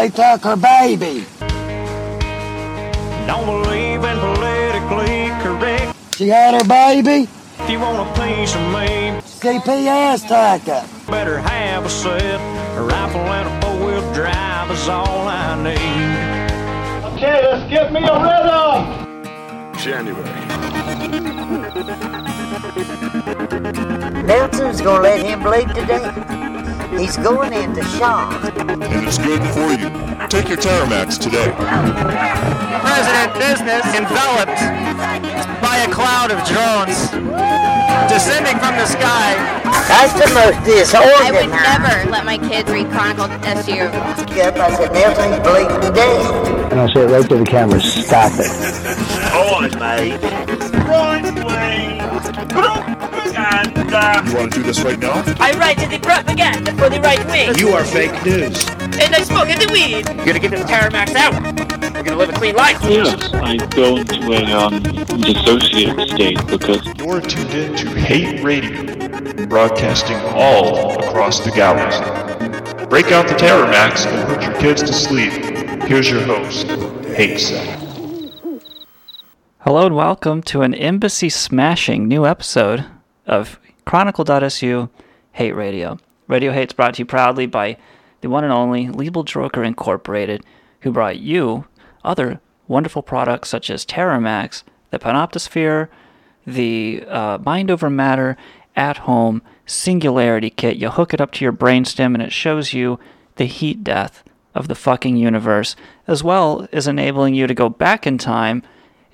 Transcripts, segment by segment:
They took her baby. Don't believe in politically correct. She had her baby. If you want a piece of me, CPS took her. better have a set. A rifle and a four-wheel drive is all I need. Okay, let's get me a rhythm. January. Nelson's gonna let him bleed to death. He's going into shock. And it's good for you. Take your Terramax today. President business enveloped by a cloud of drones descending from the sky. That's the most this I would never let my kids read Chronicle SU. Yep, I said Nelson's bleeding to death. And I said right to the camera, stop it. And, uh, You want to do this right now? I write to the propaganda for the right wing. You are fake news. And I smoke the weed. You're gonna get this Terramax out. We're gonna live a clean life. Yes, I go into a um, dissociative state because You're tuned in to Hate Radio, broadcasting all across the galaxy. Break out the Terror Max and put your kids to sleep. Here's your host, Hate Set. Hello and welcome to an embassy smashing new episode of Chronicle.su Hate Radio. Radio Hate's brought to you proudly by the one and only Liebel Droker Incorporated, who brought you other wonderful products such as Terramax, the Panoptosphere, the uh, Mind Over Matter at Home Singularity Kit. You hook it up to your brainstem and it shows you the heat death of the fucking universe, as well as enabling you to go back in time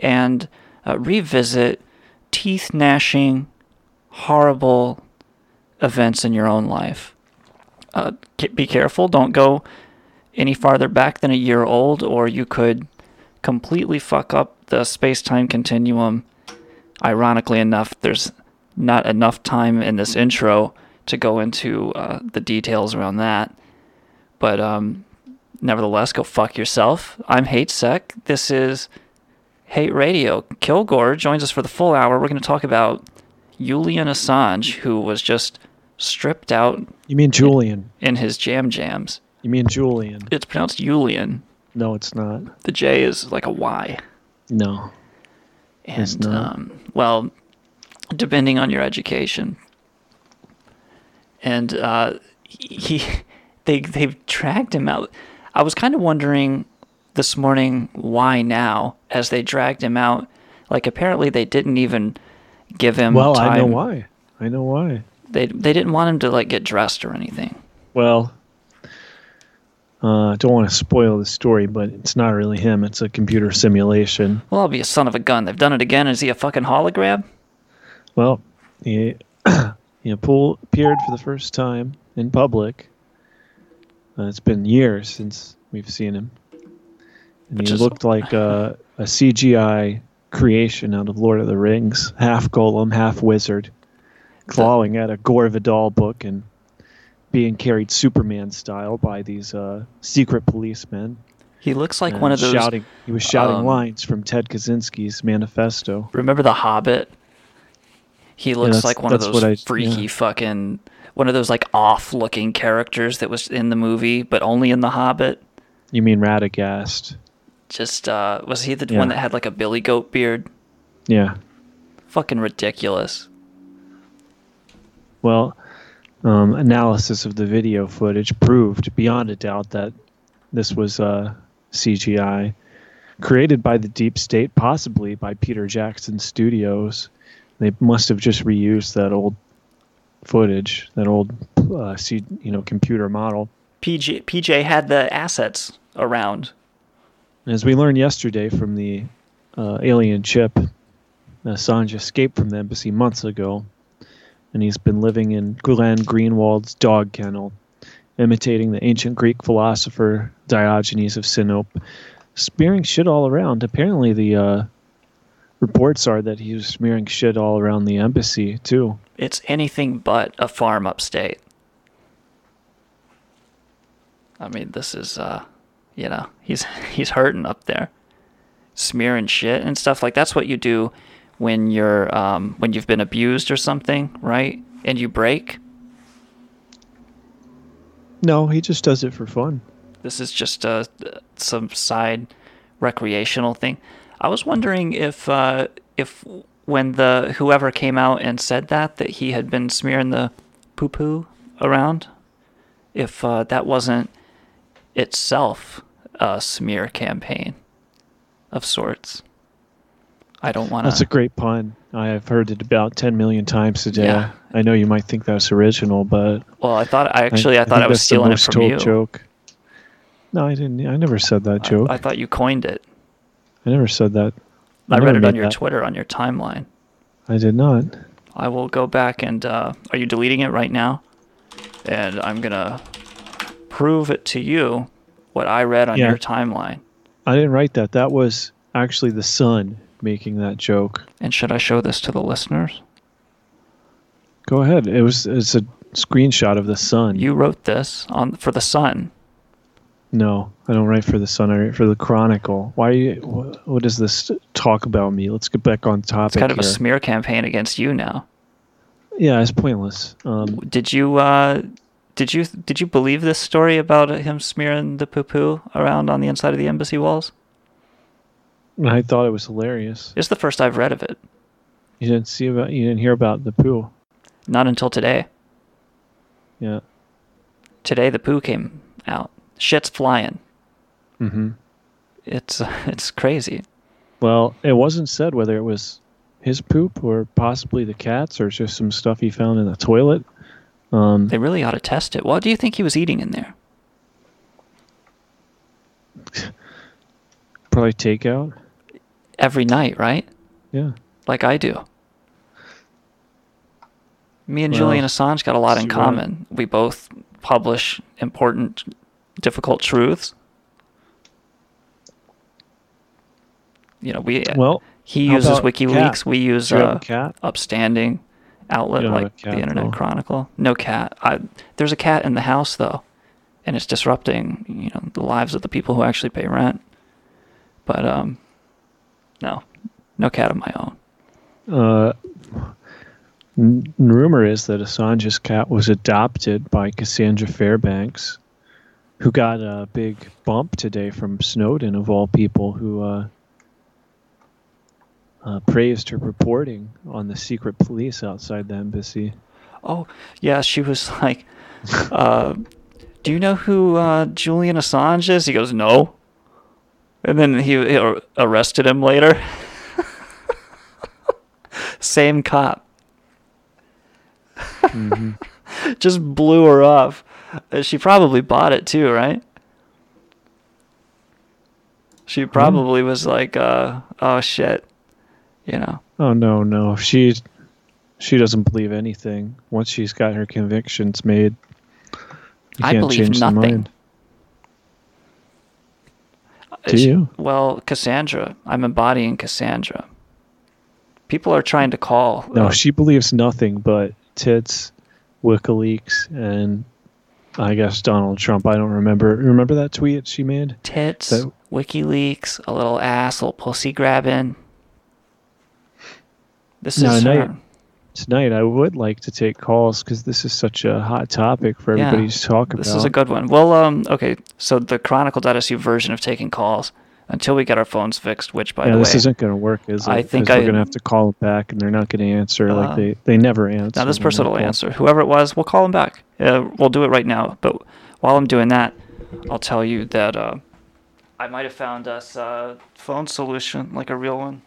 and uh, revisit teeth gnashing, horrible events in your own life. Uh, be careful, don't go any farther back than a year old, or you could completely fuck up the space time continuum. Ironically enough, there's not enough time in this intro to go into uh, the details around that. But um, nevertheless, go fuck yourself. I'm Hate Sec. This is Hate Radio. Kilgore joins us for the full hour. We're going to talk about Julian Assange, who was just stripped out You mean Julian? in his jam jams. You mean Julian? It's pronounced Julian. No, it's not. The J is like a Y. No. And, It's not. Um, well, depending on your education. And uh, he, they, they've dragged him out. I was kind of wondering this morning why now, as they dragged him out. Like apparently they didn't even give him. Well, time. I know why. I know why. They they didn't want him to like get dressed or anything. Well, uh, I don't want to spoil the story, but it's not really him. It's a computer simulation. Well, I'll be a son of a gun. They've done it again. Is he a fucking hologram? Well, he, he appeared for the first time in public. Uh, it's been years since we've seen him. And Which he is- looked like a, a CGI creation out of Lord of the Rings, half Gollum, half wizard, clawing at a Gore Vidal book and being carried Superman style by these uh, secret policemen. He looks like one of those. shouting. He was shouting um, lines from Ted Kaczynski's manifesto. Remember the Hobbit? He looks that's- like one of those I- freaky yeah. fucking one of those like off-looking characters that was in the movie, but only in the Hobbit. You mean Radagast? Just uh, was he the Yeah. one that had like a billy goat beard? Yeah. Fucking ridiculous. Well, um, analysis of the video footage proved beyond a doubt that this was uh, CGI created by the deep state, possibly by Peter Jackson Studios. They must have just reused that old footage, that old uh, C, you know computer model. PJ PJ had the assets around. And as we learned yesterday from the uh, alien chip, Assange escaped from the embassy months ago, and he's been living in Glenn Greenwald's dog kennel, imitating the ancient Greek philosopher Diogenes of Sinope, smearing shit all around. Apparently, the uh, reports are that he was smearing shit all around the embassy too. It's anything but a farm upstate. I mean, this is uh, you know, he's he's hurting up there, smearing shit and stuff like that's what you do when you're um, when you've been abused or something, right? And you break. No, he just does it for fun. This is just uh, some side recreational thing. I was wondering if uh, if when the whoever came out and said that that he had been smearing the poo poo around, if uh, that wasn't itself a smear campaign of sorts. I don't want to. That's a great pun. I have heard it about 10 million times today. Yeah. I know you might think that's original, but Well, I thought I actually I, thought think I was stealing it from told you. joke. No, I didn't. I never said that joke. I I, thought you coined it. I never said that. I, never read it on your that. Twitter on your timeline. I did not. I will go back and uh, are you deleting it right now? And I'm gonna prove it to you what I read on Yeah. your timeline. I didn't write that. That was actually the sun making that joke. And should I show this to the listeners? Go ahead. It was. It's a screenshot of the sun. You wrote this on for the Sun. No, I don't write for the Sun. I write for the Chronicle. Why? You, wh- what does this talk about me? Let's get back on topic It's kind of a smear campaign against you now. yeah, it's pointless. Um, Did you uh, did you did you believe this story about him smearing the poo poo around on the inside of the embassy walls? I thought it was hilarious. It's the first I've read of it. You didn't see about. You didn't hear about the poo. Not until today. Yeah. Today the poo came out. Shit's flying. Mm-hmm. It's it's crazy. Well, it wasn't said whether it was his poop or possibly the cat's or just some stuff he found in the toilet. Um, They really ought to test it. What do you think he was eating in there? probably takeout. Every night, right? Yeah. Like I do. Me and Well, Julian Assange got a lot in common. We both publish important, difficult truths. You know, we Well, he uses WikiLeaks. cat? We use Do you have uh, upstanding outlet like the Internet though. Chronicle. No cat. I, there's a cat in the house though, and it's disrupting you know the lives of the people who actually pay rent. But um, no, no cat of my own. Uh, n- rumor is that Assange's cat was adopted by Cassandra Fairbanks, who got a big bump today from Snowden, of all people, who uh, uh, praised her reporting on the secret police outside the embassy. Oh, yeah, she was like, uh, "Do you know who uh, Julian Assange is?" He goes, "No," and then he, he arrested him later. Same cop. Just blew her off. Uh, She probably bought it too, right? She probably was like, uh, "Oh shit," you know. Oh no, no, she she doesn't believe anything. Once she's got her convictions made, you I can't believe nothing. mind. Uh, Do she- you? Well, Cassandra. I'm embodying Cassandra. People are trying to call. No, uh, she believes nothing but tits, WikiLeaks, and I guess Donald Trump. I don't remember. Remember that tweet she made? tits, that- WikiLeaks, a little ass, a little pussy grabbing. This No, is no, her. Tonight, I would like to take calls because this is such a hot topic for Yeah, everybody to talk about. This is a good one. Well, um, okay. So the Chronicle.su version of taking calls until we get our phones fixed. Which, by yeah, the this isn't going to work, is it? I think I- we're going to have to call them back, and they're not going to answer. Uh, like they, they never answer. Now this person will answer. Whoever it was, we'll call them back. Uh, we'll do it right now. But while I'm doing that, I'll tell you that uh, I might have found us a phone solution, like a real one.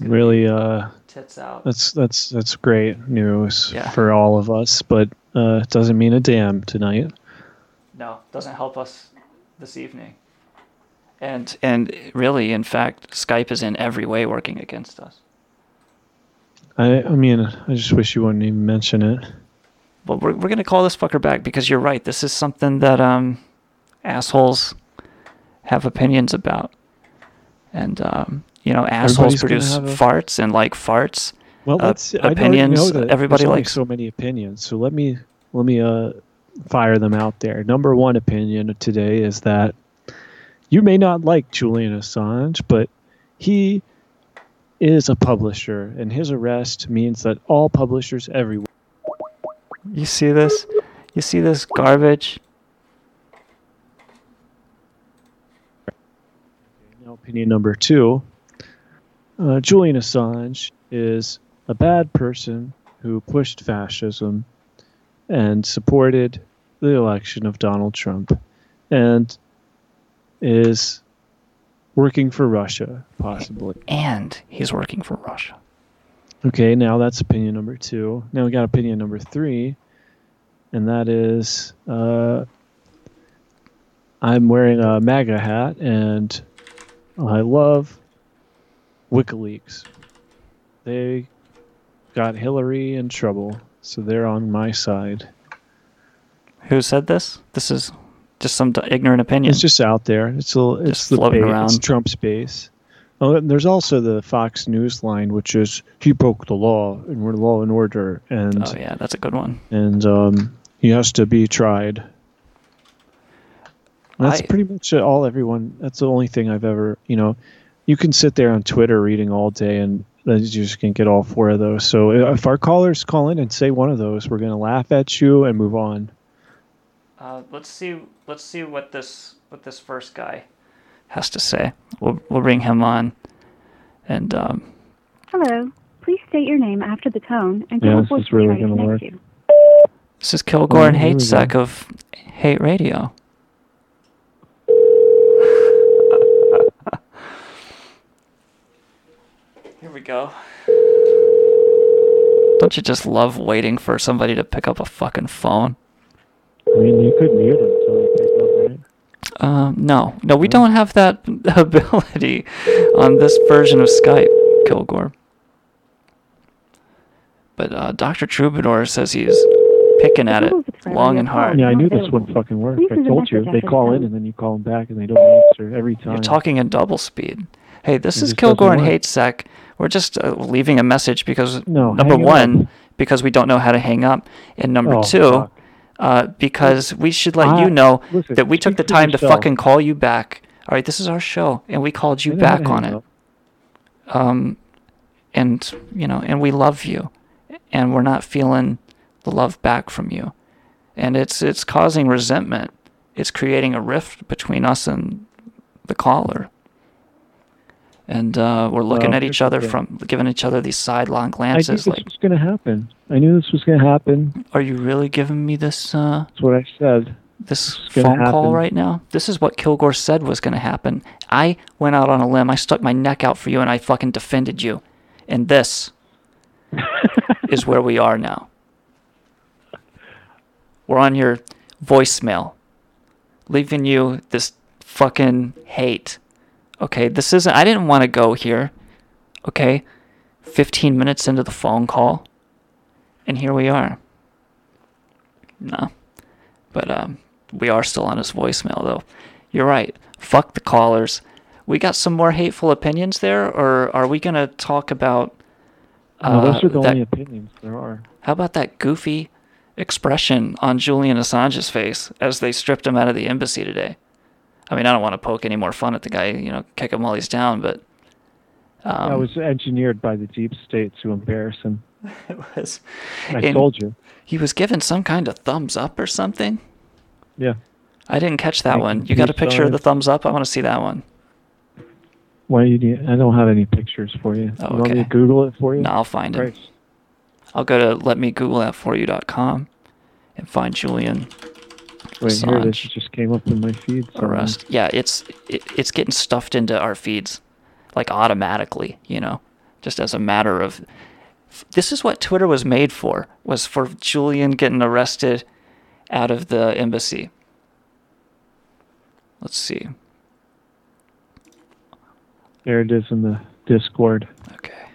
Really, uh, tits out. that's that's that's great news Yeah. for all of us, but uh, it doesn't mean a damn tonight. No, doesn't help us this evening. And and really, in fact, Skype is in every way working against us. I I mean, I just wish you wouldn't even mention it. But we're we're gonna call this fucker back because you're right. This is something that um assholes have opinions about, and um you know assholes produce a- farts and like farts. Well, uh, let's I know- opinions. everybody likes. so many opinions. So let me let me uh fire them out there. Number one opinion today is that you may not like Julian Assange, but he is a publisher, and his arrest means that all publishers everywhere. You see this? You see this garbage? Now, opinion number two uh, Julian Assange is a bad person who pushed fascism and supported the election of Donald Trump and is working for Russia, possibly. And he's working for Russia. Okay, now that's opinion number two. Now we got opinion number three, and that is uh, I'm wearing a MAGA hat and I love WikiLeaks. They got Hillary in trouble, so they're on my side. Who said this? This is just some ignorant opinion. It's just out there. It's a, it's Just the floating base, around. It's Trump's base. Oh, and there's also the Fox News line, which is he broke the law and we're law and order, and oh yeah, that's a good one. and um, he has to be tried. That's I- pretty much all everyone. That's the only thing I've ever, you know, you can sit there on Twitter reading all day and then you just can get all four of those. So if our callers call in and say one of those, we're gonna laugh at you and move on. Uh, let's see. Let's see what this what this first guy has to say. We'll we'll bring him on, and um, Hello. Please state your name after the tone and Yeah, tell this is really gonna work. you. this is Kilgore and Oh, here we Hatesec of Hate Radio. Here we go. Don't you just love waiting for somebody to pick up a fucking phone? I mean, you could mute them until they pick up, right? Um, no, no, we don't have that ability on this version of Skype, Kilgore. But uh, Dr. Troubadour says he's picking at it long and hard. Yeah, I knew this wouldn't fucking work. I told you. They call in and then you call them back and they don't answer every time. You're talking in double speed. Hey, this It is Kilgore and doesn't work. Hate Sec. We're just uh, leaving a message because No, number one, up. because we don't know how to hang up, and number Oh, two, uh, because we should let you know listen, that we took the time to yourself. fucking call you back. All right, this is our show, and we called you I know how back on it. up. um, and you know, and we love you, and we're not feeling the love back from you, and it's it's causing resentment. It's creating a rift between us and the caller, and uh, we're looking at each other from giving each other these sidelong glances. I knew this Like, was going to happen. I knew this was going to happen. are you really giving me this uh, That's what I said. this phone call right now? This is what Kilgore said was going to happen. I went out on a limb. I stuck my neck out for you, and I fucking defended you. And this is where we are now. We're on your voicemail, leaving you this fucking hate. Okay, this isn't. I didn't want to go here. Okay, 15 minutes into the phone call, and here we are. No. But um, we are still on his voicemail, though. You're right. Fuck the callers. We got some more hateful opinions there, or are we gonna talk about? no, those uh, are the that- only opinions there are. How about that goofy expression on Julian Assange's face as they stripped him out of the embassy today? I mean, I don't want to poke any more fun at the guy, you know, kick him while he's down, but um, that was engineered by the deep state to embarrass him. it was. I and told you. He was given some kind of thumbs up or something. Yeah. I didn't catch that Thank one. you. Got a picture of the thumbs up? I want to see that one. Why do you need? I don't have any pictures for you. Oh, you want me okay. to Google it for you? No, I'll find it. Christ. I'll go to letmegooglethatforyou.com and find Julian Wait, here it is. It just came up in my feed. somewhere. arrest. Yeah, it's it, it's getting stuffed into our feeds like automatically, you know, just as a matter of this is what Twitter was made for, was for Julian getting arrested out of the embassy. Let's see. There it is in the Discord. Okay.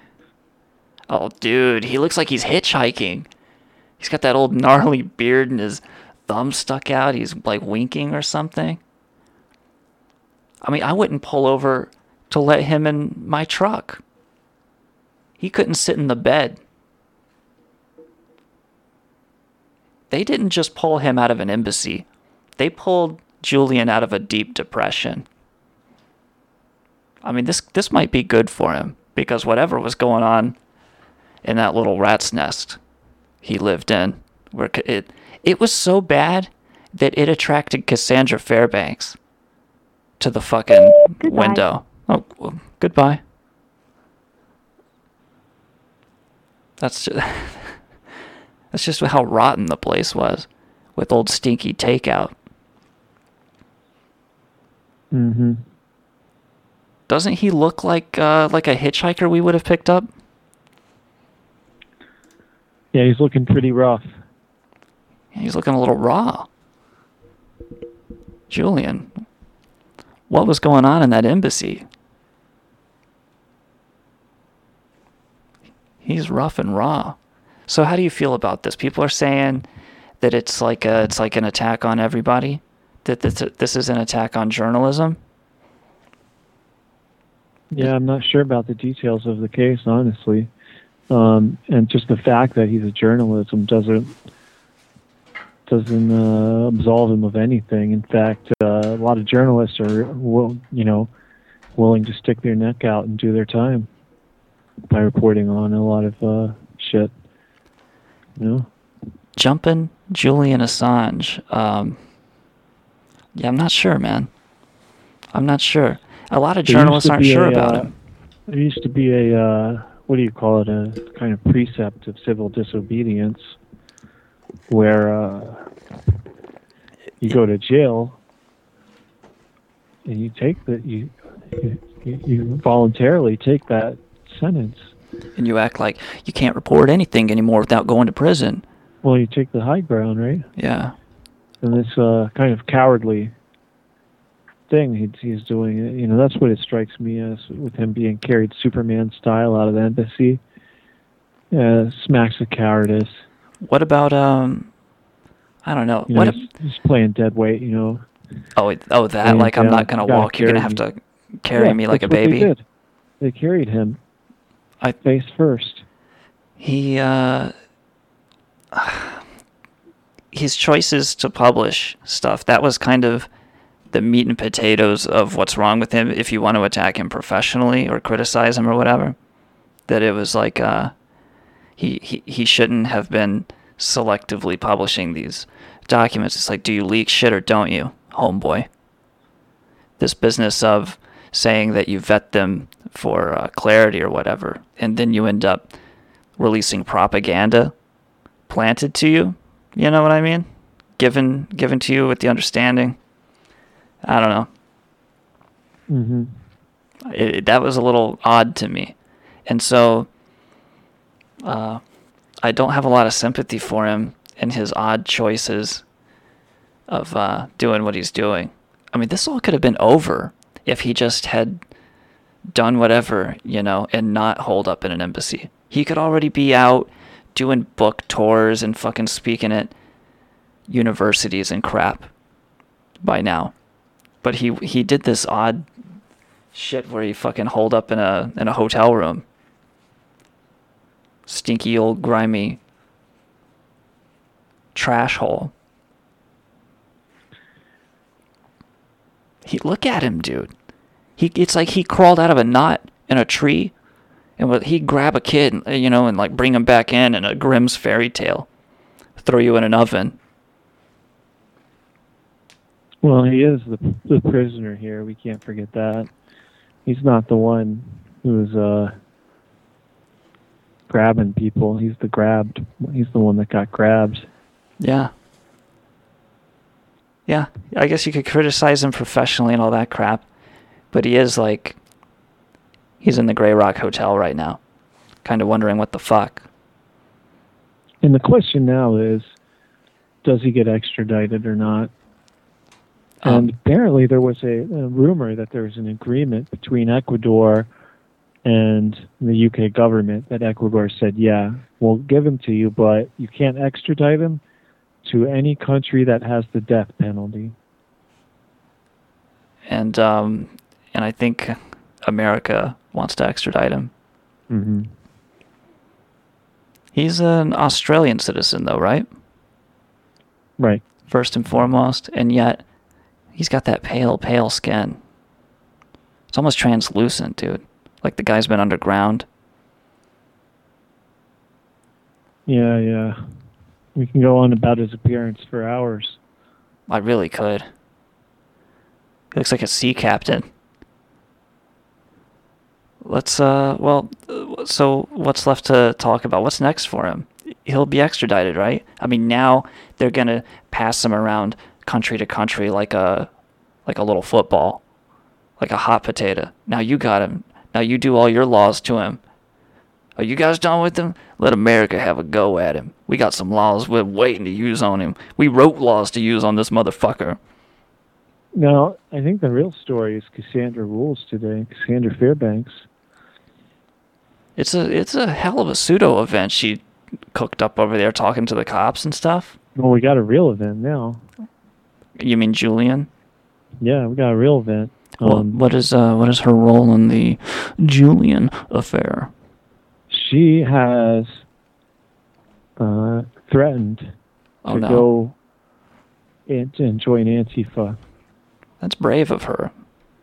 Oh, dude, he looks like he's hitchhiking. He's got that old gnarly beard and his thumb stuck out. He's like winking or something. I mean, I wouldn't pull over to let him in my truck. He couldn't sit in the bed. They didn't just pull him out of an embassy, they pulled Julian out of a deep depression. I mean, this this might be good for him. because whatever was going on in that little rat's nest he lived in, where it it was so bad that it attracted Cassandra Fairbanks to the fucking Goodbye. window. Oh, well, goodbye. That's just, that's just how rotten the place was, with old stinky takeout. Mm-hmm. Doesn't he look like uh, like a hitchhiker we would have picked up? Yeah, he's looking pretty rough. He's looking a little raw. Julian, what was going on in that embassy? He's rough and raw. So how do you feel about this? People are saying that it's like a, it's like an attack on everybody. That this, this is an attack on journalism. Yeah, I'm not sure about the details of the case, honestly. Um, and just the fact that he's a journalist doesn't doesn't uh, absolve him of anything. In fact, uh, a lot of journalists are, will, you know, willing to stick their neck out and do their time by reporting on a lot of uh, shit. You know. Jumping Julian Assange. Um, yeah, I'm not sure, man. I'm not sure. A lot of There journalists aren't sure a, about uh, him. There used to be a uh, what do you call it? A kind of precept of civil disobedience, where uh, you go to jail and you take the you you, you- you voluntarily take that sentence. And you act like you can't report anything anymore without going to prison. Well, you take the high ground, right? Yeah. And this uh, kind of cowardly thing he's, he's doing, you know, that's what it strikes me as with him being carried Superman style out of the embassy. Uh, smacks of cowardice. What about um? I don't know. You know, what? he's, he's playing dead weight, you know. oh, oh, that laying like I'm not gonna walk. You're gonna have to carry Yeah, me like a baby. They, did. they carried him. I face first. He uh. His choices to publish stuff that was kind of the meat and potatoes of what's wrong with him. If you want to attack him professionally or criticize him or whatever, that it was like uh, he he he shouldn't have been selectively publishing these documents. It's like, do you leak shit or don't you, homeboy? This business of saying that you vet them for uh, clarity or whatever, and then you end up releasing propaganda planted to you. You know what I mean? Given given to you with the understanding. I don't know. Mm-hmm. It, that was a little odd to me, and so uh, I don't have a lot of sympathy for him and his odd choices of uh, doing what he's doing. I mean, this all could have been over if he just had done whatever, you know, and not hold up in an embassy. He could already be out doing book tours and fucking speaking at universities and crap by now. But he he did this odd shit where he fucking holed up in a in a hotel room. Stinky old grimy trash hole. He look at him, dude. He it's like he crawled out of a knot in a tree, and he'd grab a kid, you know, and like bring him back in in a Grimm's fairy tale, throw you in an oven. Well, he is the the prisoner here. We can't forget that. He's not the one who's uh grabbing people. He's the grabbed. He's the one that got grabbed. Yeah. Yeah, I guess you could criticize him professionally and all that crap, but he is like, he's in the Grey Rock Hotel right now, kind of wondering what the fuck. And the question now is, does he get extradited or not? Um, and apparently, there was a, a rumor that there was an agreement between Ecuador and the UK government that Ecuador said, "Yeah, we'll give him to you, but you can't extradite him to any country that has the death penalty." And um, and I think America wants to extradite him. Mm-hmm. He's an Australian citizen, though, right? Right. First and foremost, and yet he's got that pale, pale skin. It's almost translucent, dude. Like the guy's been underground. Yeah, yeah. We can go on about his appearance for hours. I really could. He looks like a sea captain. Let's uh well so what's left to talk about? What's next for him? He'll be extradited, right? I mean now they're going to pass him around country to country like a like a little football. Like a hot potato. Now you got him. Now you do all your laws to him. Are you guys done with him? Let America have a go at him. We got some laws we're waiting to use on him. We wrote laws to use on this motherfucker. No, I think the real story is Cassandra rules today. Cassandra Fairbanks. It's a it's a hell of a pseudo event she cooked up over there talking to the cops and stuff. Well, we got a real event now. You mean Julian? Yeah, we got a real event. Well, Um, what is uh what is her role in the Julian affair? she has uh, threatened Oh to no. go and, and join Antifa That's brave of her.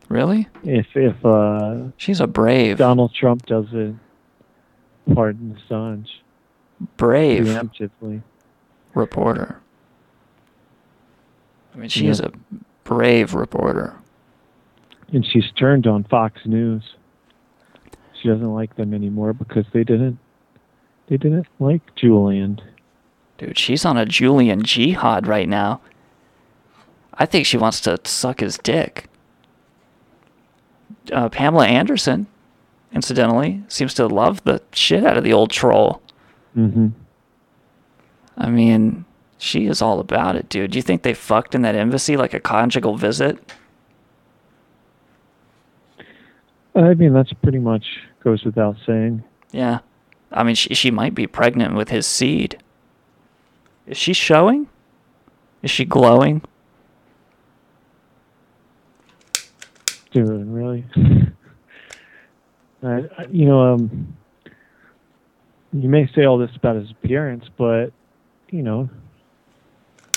Really? if if uh, She's a brave Donald Trump doesn't pardon Assange brave preemptively. reporter. I mean she is a brave reporter. And she's turned on Fox News. She doesn't like them anymore because they didn't they didn't like Julian. Dude, she's on a Julian jihad right now. I think she wants to suck his dick. Uh, Pamela Anderson, incidentally, seems to love the shit out of the old troll. Mm-hmm. I mean, she is all about it, dude. Do you think they fucked in that embassy like a conjugal visit? I mean, that's pretty much goes without saying. Yeah. I mean, she, she might be pregnant with his seed. Is she showing? Is she glowing? Dude, really? I, I- you know, um, you may say all this about his appearance, but you know,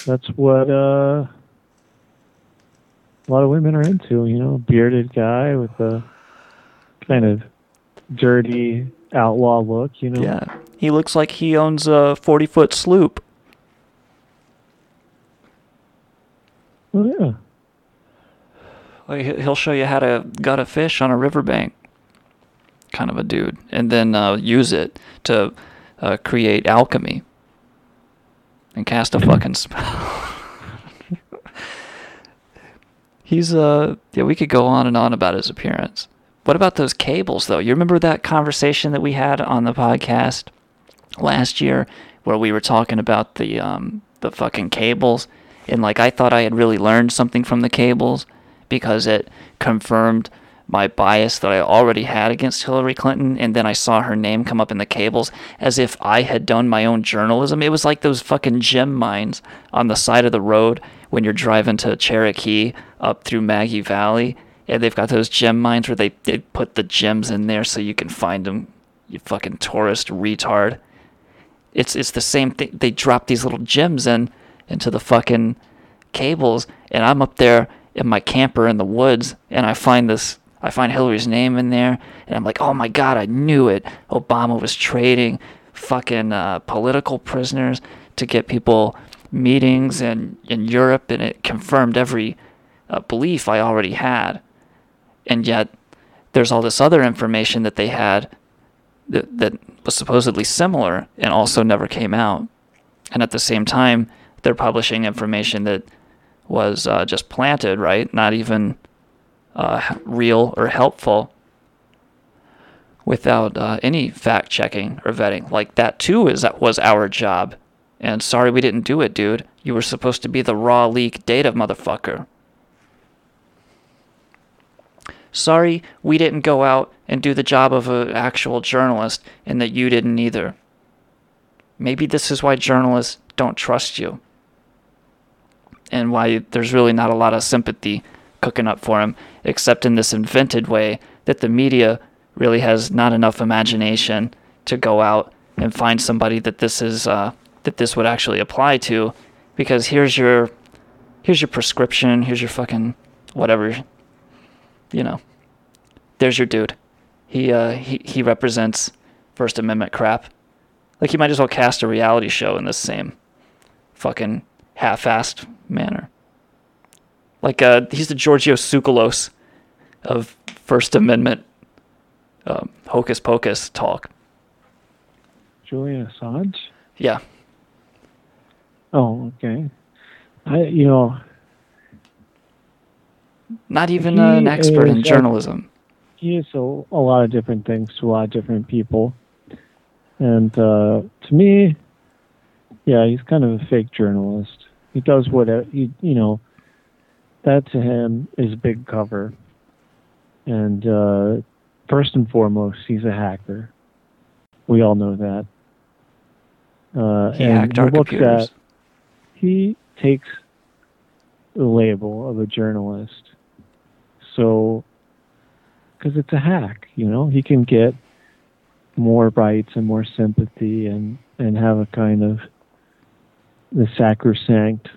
that's what uh, a lot of women are into. You know, bearded guy with a kind of dirty outlaw look. You know, Yeah. He looks like he owns a 40 foot sloop. Oh yeah. Like he'll show you how to gut a fish on a riverbank. Kind of a dude, and then uh, use it to uh, create alchemy and cast a fucking spell. He's uh yeah, we could go on and on about his appearance. What about those cables though? You remember that conversation that we had on the podcast last year where we were talking about the um the fucking cables and like I thought I had really learned something from the cables because it confirmed my bias that I already had against Hillary Clinton and then I saw her name come up in the cables as if I had done my own journalism. It was like those fucking gem mines on the side of the road when you're driving to Cherokee up through Maggie Valley and they've got those gem mines where they, they put the gems in there so you can find them. You fucking tourist retard. It's it's the same thing. They drop these little gems in into the fucking cables, and I'm up there in my camper in the woods, and I find this. I find Hillary's name in there, and I'm like, oh my god, I knew it. Obama was trading fucking uh, political prisoners to get people meetings in in Europe, and it confirmed every uh, belief I already had. And yet, there's all this other information that they had that, that was supposedly similar and also never came out. And at the same time, they're publishing information that was uh, just planted, right? Not even uh, real or helpful without uh, any fact checking or vetting. Like that too is that was our job. And sorry we didn't do it, dude. You were supposed to be the raw leak data motherfucker. Sorry we didn't go out and do the job of an actual journalist and that you didn't either. Maybe this is why journalists don't trust you. And why there's really not a lot of sympathy cooking up for him, except in this invented way that the media really has not enough imagination to go out and find somebody that this is uh, that this would actually apply to, because here's your here's your prescription, here's your fucking whatever, you know, there's your dude. he uh, he he represents First Amendment crap. Like he might as well cast a reality show in this same fucking half-assed manner. Like uh, he's the Giorgio Tsoukalos of First Amendment um, hocus pocus talk. Julian Assange? Yeah. Oh, okay. I, you know, Not even He uh, an expert in is, uh, journalism. he is a, a lot of different things to a lot of different people. And uh, to me, yeah, he's kind of a fake journalist. He does what he, you know, that to him is a big cover. And uh, first and foremost, he's a hacker. We all know that. Uh, He and hacked our computers. at- he takes the label of a journalist. So, because it's a hack, you know, he can get more rights and more sympathy and and have a kind of the sacrosanct,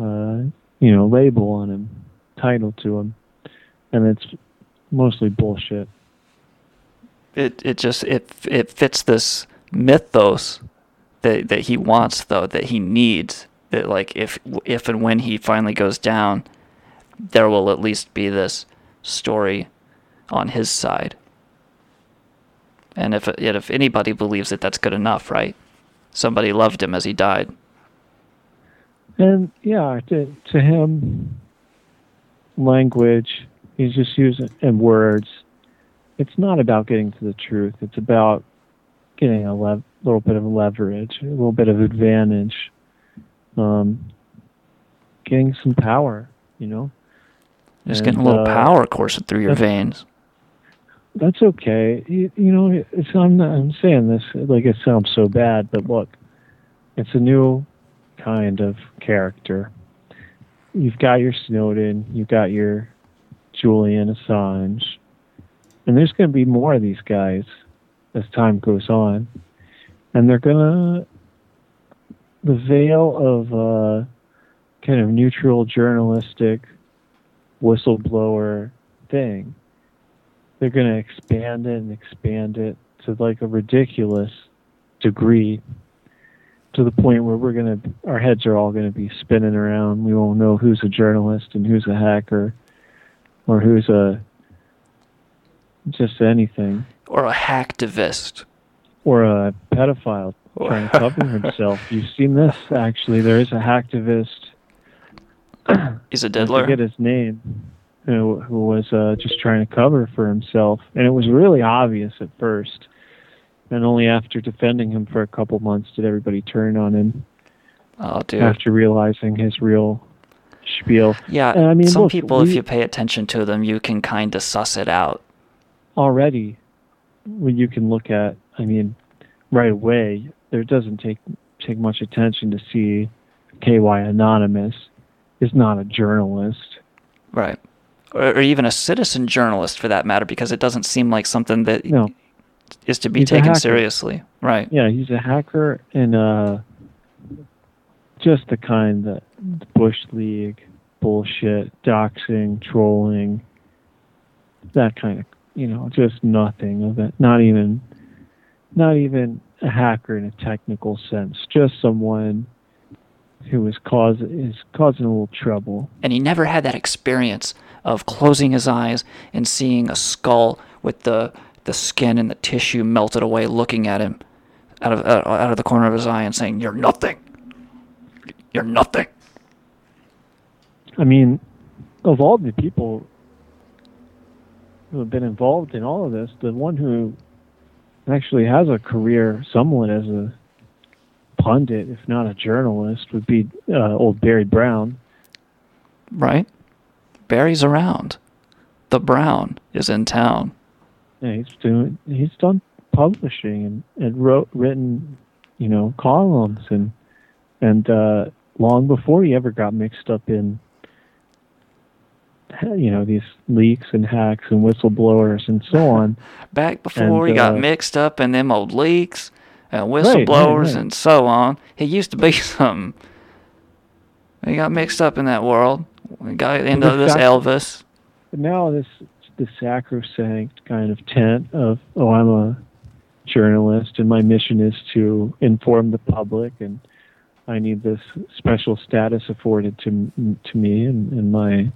uh, you know, label on him, title to him, and it's mostly bullshit. It it just it it fits this mythos that that he wants though that he needs that like if if and when he finally goes down, there will at least be this story on his side. And if yet if anybody believes it, that's good enough, right? Somebody loved him as he died. And yeah, to to him, language he's just using and words. It's not about getting to the truth. It's about getting a little bit of leverage, a little bit of advantage, um, getting some power. You know, Just And, getting a little uh, power coursing through your veins. That's okay. You, you know, I'm not, I'm saying this like it sounds so bad, but look, it's a new kind of character. You've got your Snowden, you've got your Julian Assange, and there's going to be more of these guys as time goes on, and they're gonna the veil of uh, kind of neutral journalistic whistleblower thing. They're going to expand it and expand it to like a ridiculous degree to the point where we're going to our heads are all going to be spinning around. We won't know who's a journalist and who's a hacker or who's a just anything. Or a hacktivist. or a pedophile trying to cover himself. You've seen this actually. There is a hacktivist He's a diddler. I forget his name, who who was uh, just trying to cover for himself, and it was really obvious at first, and only after defending him for a couple months did everybody turn on him. Oh, dude. After realizing his real spiel. Yeah, And I mean, some look, people, if you pay attention to them, you can kind of suss it out. already, when you can look at, I mean, right away, there doesn't take take much attention to see KY Anonymous is not a journalist. Right. Or, or even a citizen journalist for that matter, because it doesn't seem like something that is No. to be He's taken seriously. Right. Yeah, he's a hacker and uh, just the kind that Bush League bullshit, doxing, trolling, that kind of, you know, just nothing of it. Not even, not even a hacker in a technical sense. Just someone who is cause is causing a little trouble. And he never had that experience of closing his eyes and seeing a skull with the the skin and the tissue melted away, looking at him out of uh, out of the corner of his eye and saying, "You're nothing. You're nothing." I mean, of all the people who have been involved in all of this, the one who actually has a career someone as a pundit, if not a journalist, would be uh, old Barrett Brown. Right. Barry's around. The Brown is in town. Yeah, he's doing. He's done publishing and, and wrote written, you know, columns and and uh, long before he ever got mixed up in, you know, these leaks and hacks and whistleblowers and so on. Back before And, he got uh, mixed up in them old leaks and right, whistleblowers right. and so on, he used to be something. He got mixed up in that world. We got into this fact- Elvis. But now this the sacrosanct kind of tent of oh I'm a journalist and my mission is to inform the public and I need this special status afforded to to me and, and my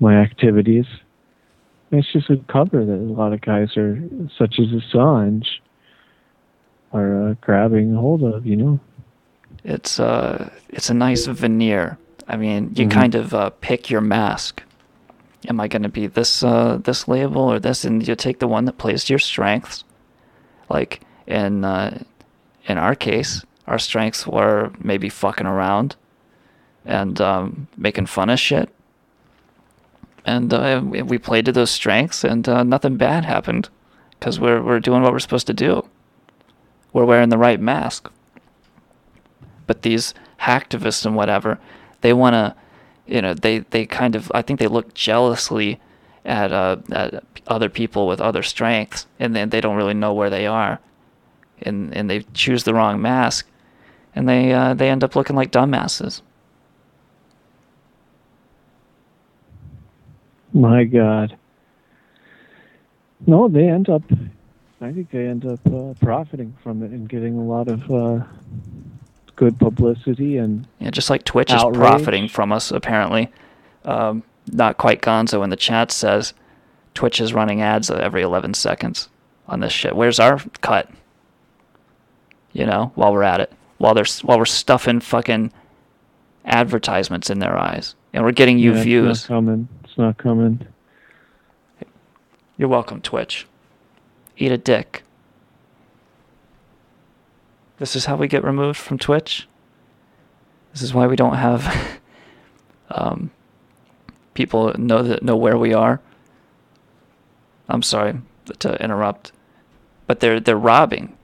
my activities. It's just a cover that a lot of guys are, such as Assange, are uh, grabbing hold of. You know. It's uh, it's a nice veneer. I mean, you Mhm. kind of uh, pick your mask. Am I going to be this uh, this label or this? And you take the one that plays to your strengths. Like in uh, in our case, our strengths were maybe fucking around and um, making fun of shit. And uh, we we played to those strengths, and uh, nothing bad happened because we're we're doing what we're supposed to do. We're wearing the right mask but these hacktivists and whatever, they want to, you know, they, they kind of, I think they look jealously at, uh, at other people with other strengths, and then they don't really know where they are, and and they choose the wrong mask, and they uh, they end up looking like dumbasses. My God. No, they end up. I think they end up uh, profiting from it and getting a lot of uh, good publicity and Yeah, just like Twitch is profiting from us apparently. Um, not quite Gonzo in the chat says Twitch is running ads every 11 seconds on this shit. Where's our cut? You know, while we're at it, while they're while we're stuffing fucking advertisements in their eyes, and we're getting you Yeah, views. It's not coming. It's not coming. You're welcome, Twitch. Eat a dick. This is how we get removed from Twitch. This is why we don't have um, people know that know where we are. I'm sorry to interrupt, but they're they're robbing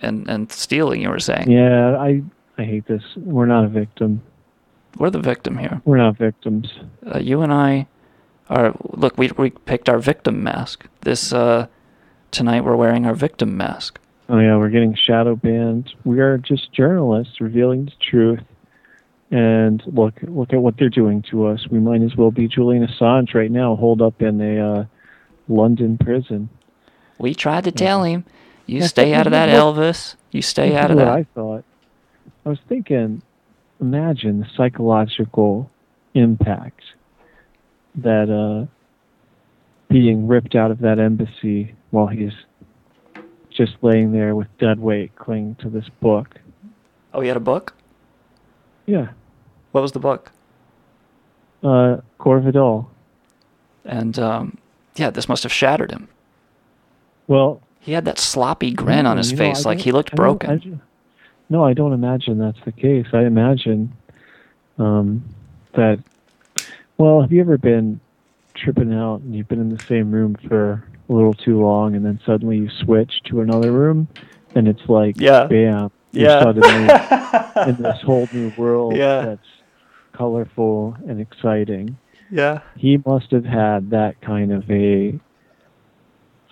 and and stealing. You were saying Yeah, I I hate this. We're not a victim. we're the victim here. We're not victims. Uh, you and I are look. We we picked our victim mask. This uh, tonight we're wearing our victim mask. Oh yeah, we're getting shadow banned. We are just journalists revealing the truth. And look, look at what they're doing to us. We might as well be Julian Assange right now, holed up in a uh, London prison. We tried to tell him, you stay out of that, Elvis. You stay out of what that. I thought. I was thinking, imagine the psychological impact that uh, being ripped out of that embassy while he's just laying there with dead weight, clinging to this book. Oh, he had a book? Yeah, What was the book? uh, Gore Vidal. And um, yeah, this must have shattered him. Well, He had that sloppy grin on his you know, face, like he looked broken. I ju- no, I don't imagine that's the case. I imagine um, that. Well, have you ever been tripping out and you've been in the same room for a little too long, and then suddenly you switch to another room, and it's like, Yeah. bam, you're Yeah. suddenly in this whole new world Yeah. that's colorful and exciting. Yeah. He must have had that kind of a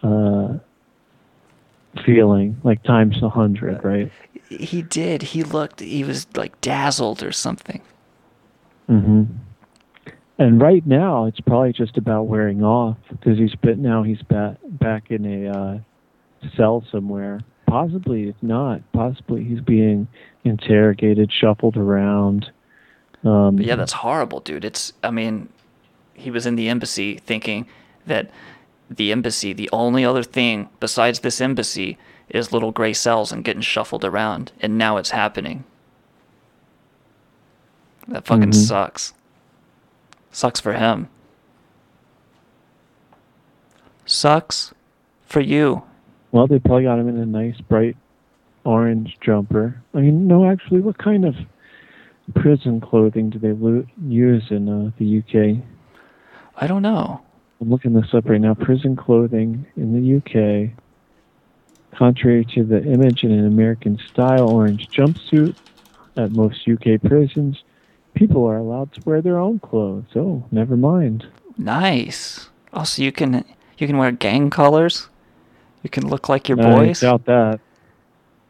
uh, feeling, like times a hundred, right? He did. He looked. He was like dazzled or something. hmm And right now, it's probably just about wearing off because he's but now he's back back in a uh, cell somewhere. Possibly it's not. Possibly he's being interrogated, shuffled around. Um, yeah, that's horrible, dude. It's. I mean, he was in the embassy thinking that the embassy, the only other thing besides this embassy, is little gray cells and getting shuffled around, and now it's happening. That fucking Mhm. sucks. Sucks for him. Sucks for you. Well, they probably got him in a nice bright orange jumper. I mean, no, actually, what kind of prison clothing do they lo- use in uh, the UK? I don't know. I'm looking this up right now. Prison clothing in the UK, contrary to the image in an American style orange jumpsuit at most UK prisons, people are allowed to wear their own clothes. Oh, never mind. Nice. Also, you can you can wear gang colors. You can look like your I boys. doubt that.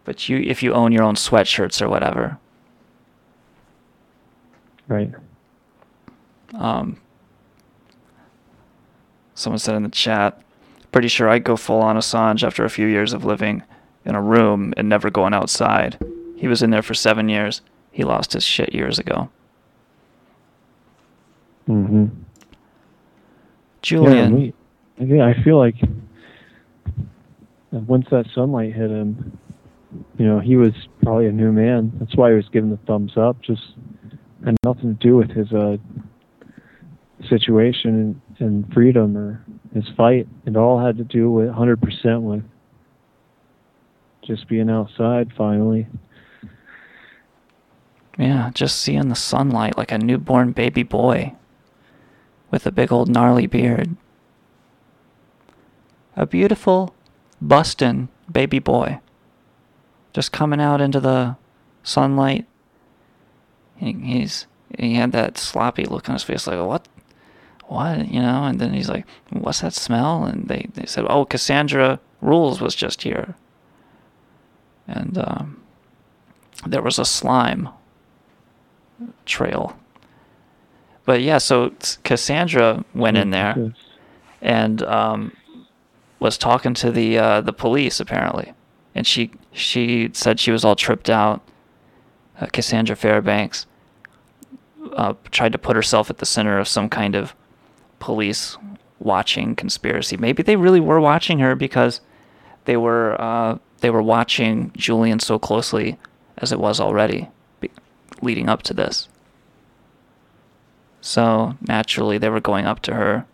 But you, if you own your own sweatshirts or whatever, Right. um, Someone said in the chat, pretty sure I'd go full on Assange after a few years of living in a room and never going outside. He was in there for seven years. He lost his shit years ago. Mm-hmm. Julian. Yeah, we, yeah, I feel like once that sunlight hit him, you know, he was probably a new man. That's why he was given the thumbs up. Just had nothing to do with his uh, situation and, and freedom or his fight. It all had to do with 100% with just being outside finally. Yeah, just seeing the sunlight like a newborn baby boy with a big old gnarly beard. A beautiful Bustin baby boy just coming out into the sunlight. He, he's he had that sloppy look on his face, like what, what, you know? And then he's like, "What's that smell?" And they they said, "Oh, Cassandra Rules was just here." And um, there was a slime trail. But yeah, so Cassandra went in there and um, was talking to the uh, the police apparently, and she she said she was all tripped out. Uh, Cassandra Fairbanks uh, tried to put herself at the center of some kind of police watching conspiracy. Maybe they really were watching her because they were uh, they were watching Julian so closely as it was already be- leading up to this. So naturally, they were going up to her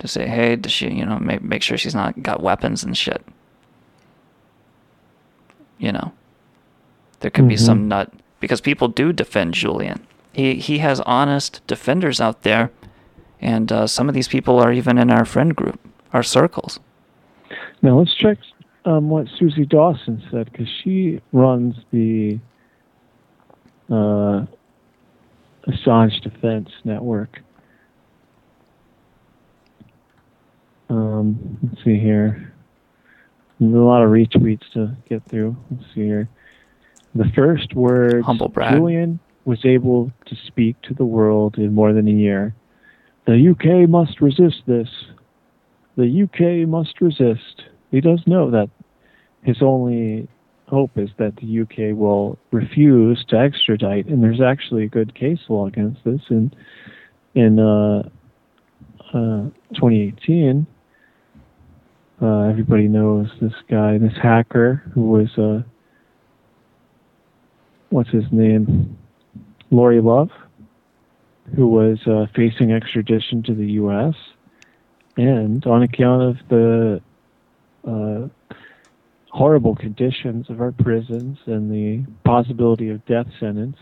to say, "Hey, does she, you know, make make sure she's not got weapons and shit." You know, there could mm-hmm. be some nut because people do defend Julian. He he has honest defenders out there, and uh, some of these people are even in our friend group, our circles. Now let's check um, what Suzie Dawson said because she runs the uh, Assange Defense Network. Um, let's see here. There's a lot of retweets to get through. Let's see here. The first word. Julian was able to speak to the world in more than a year. The UK must resist this. The UK must resist. He does know that his only hope is that the UK will refuse to extradite, and there's actually a good case law against this in in uh, uh, 2018. Uh, everybody knows this guy, this hacker who was uh, what's his name, Lauri Love, who was uh, facing extradition to the U.S. and on account of the uh, horrible conditions of our prisons and the possibility of death sentence,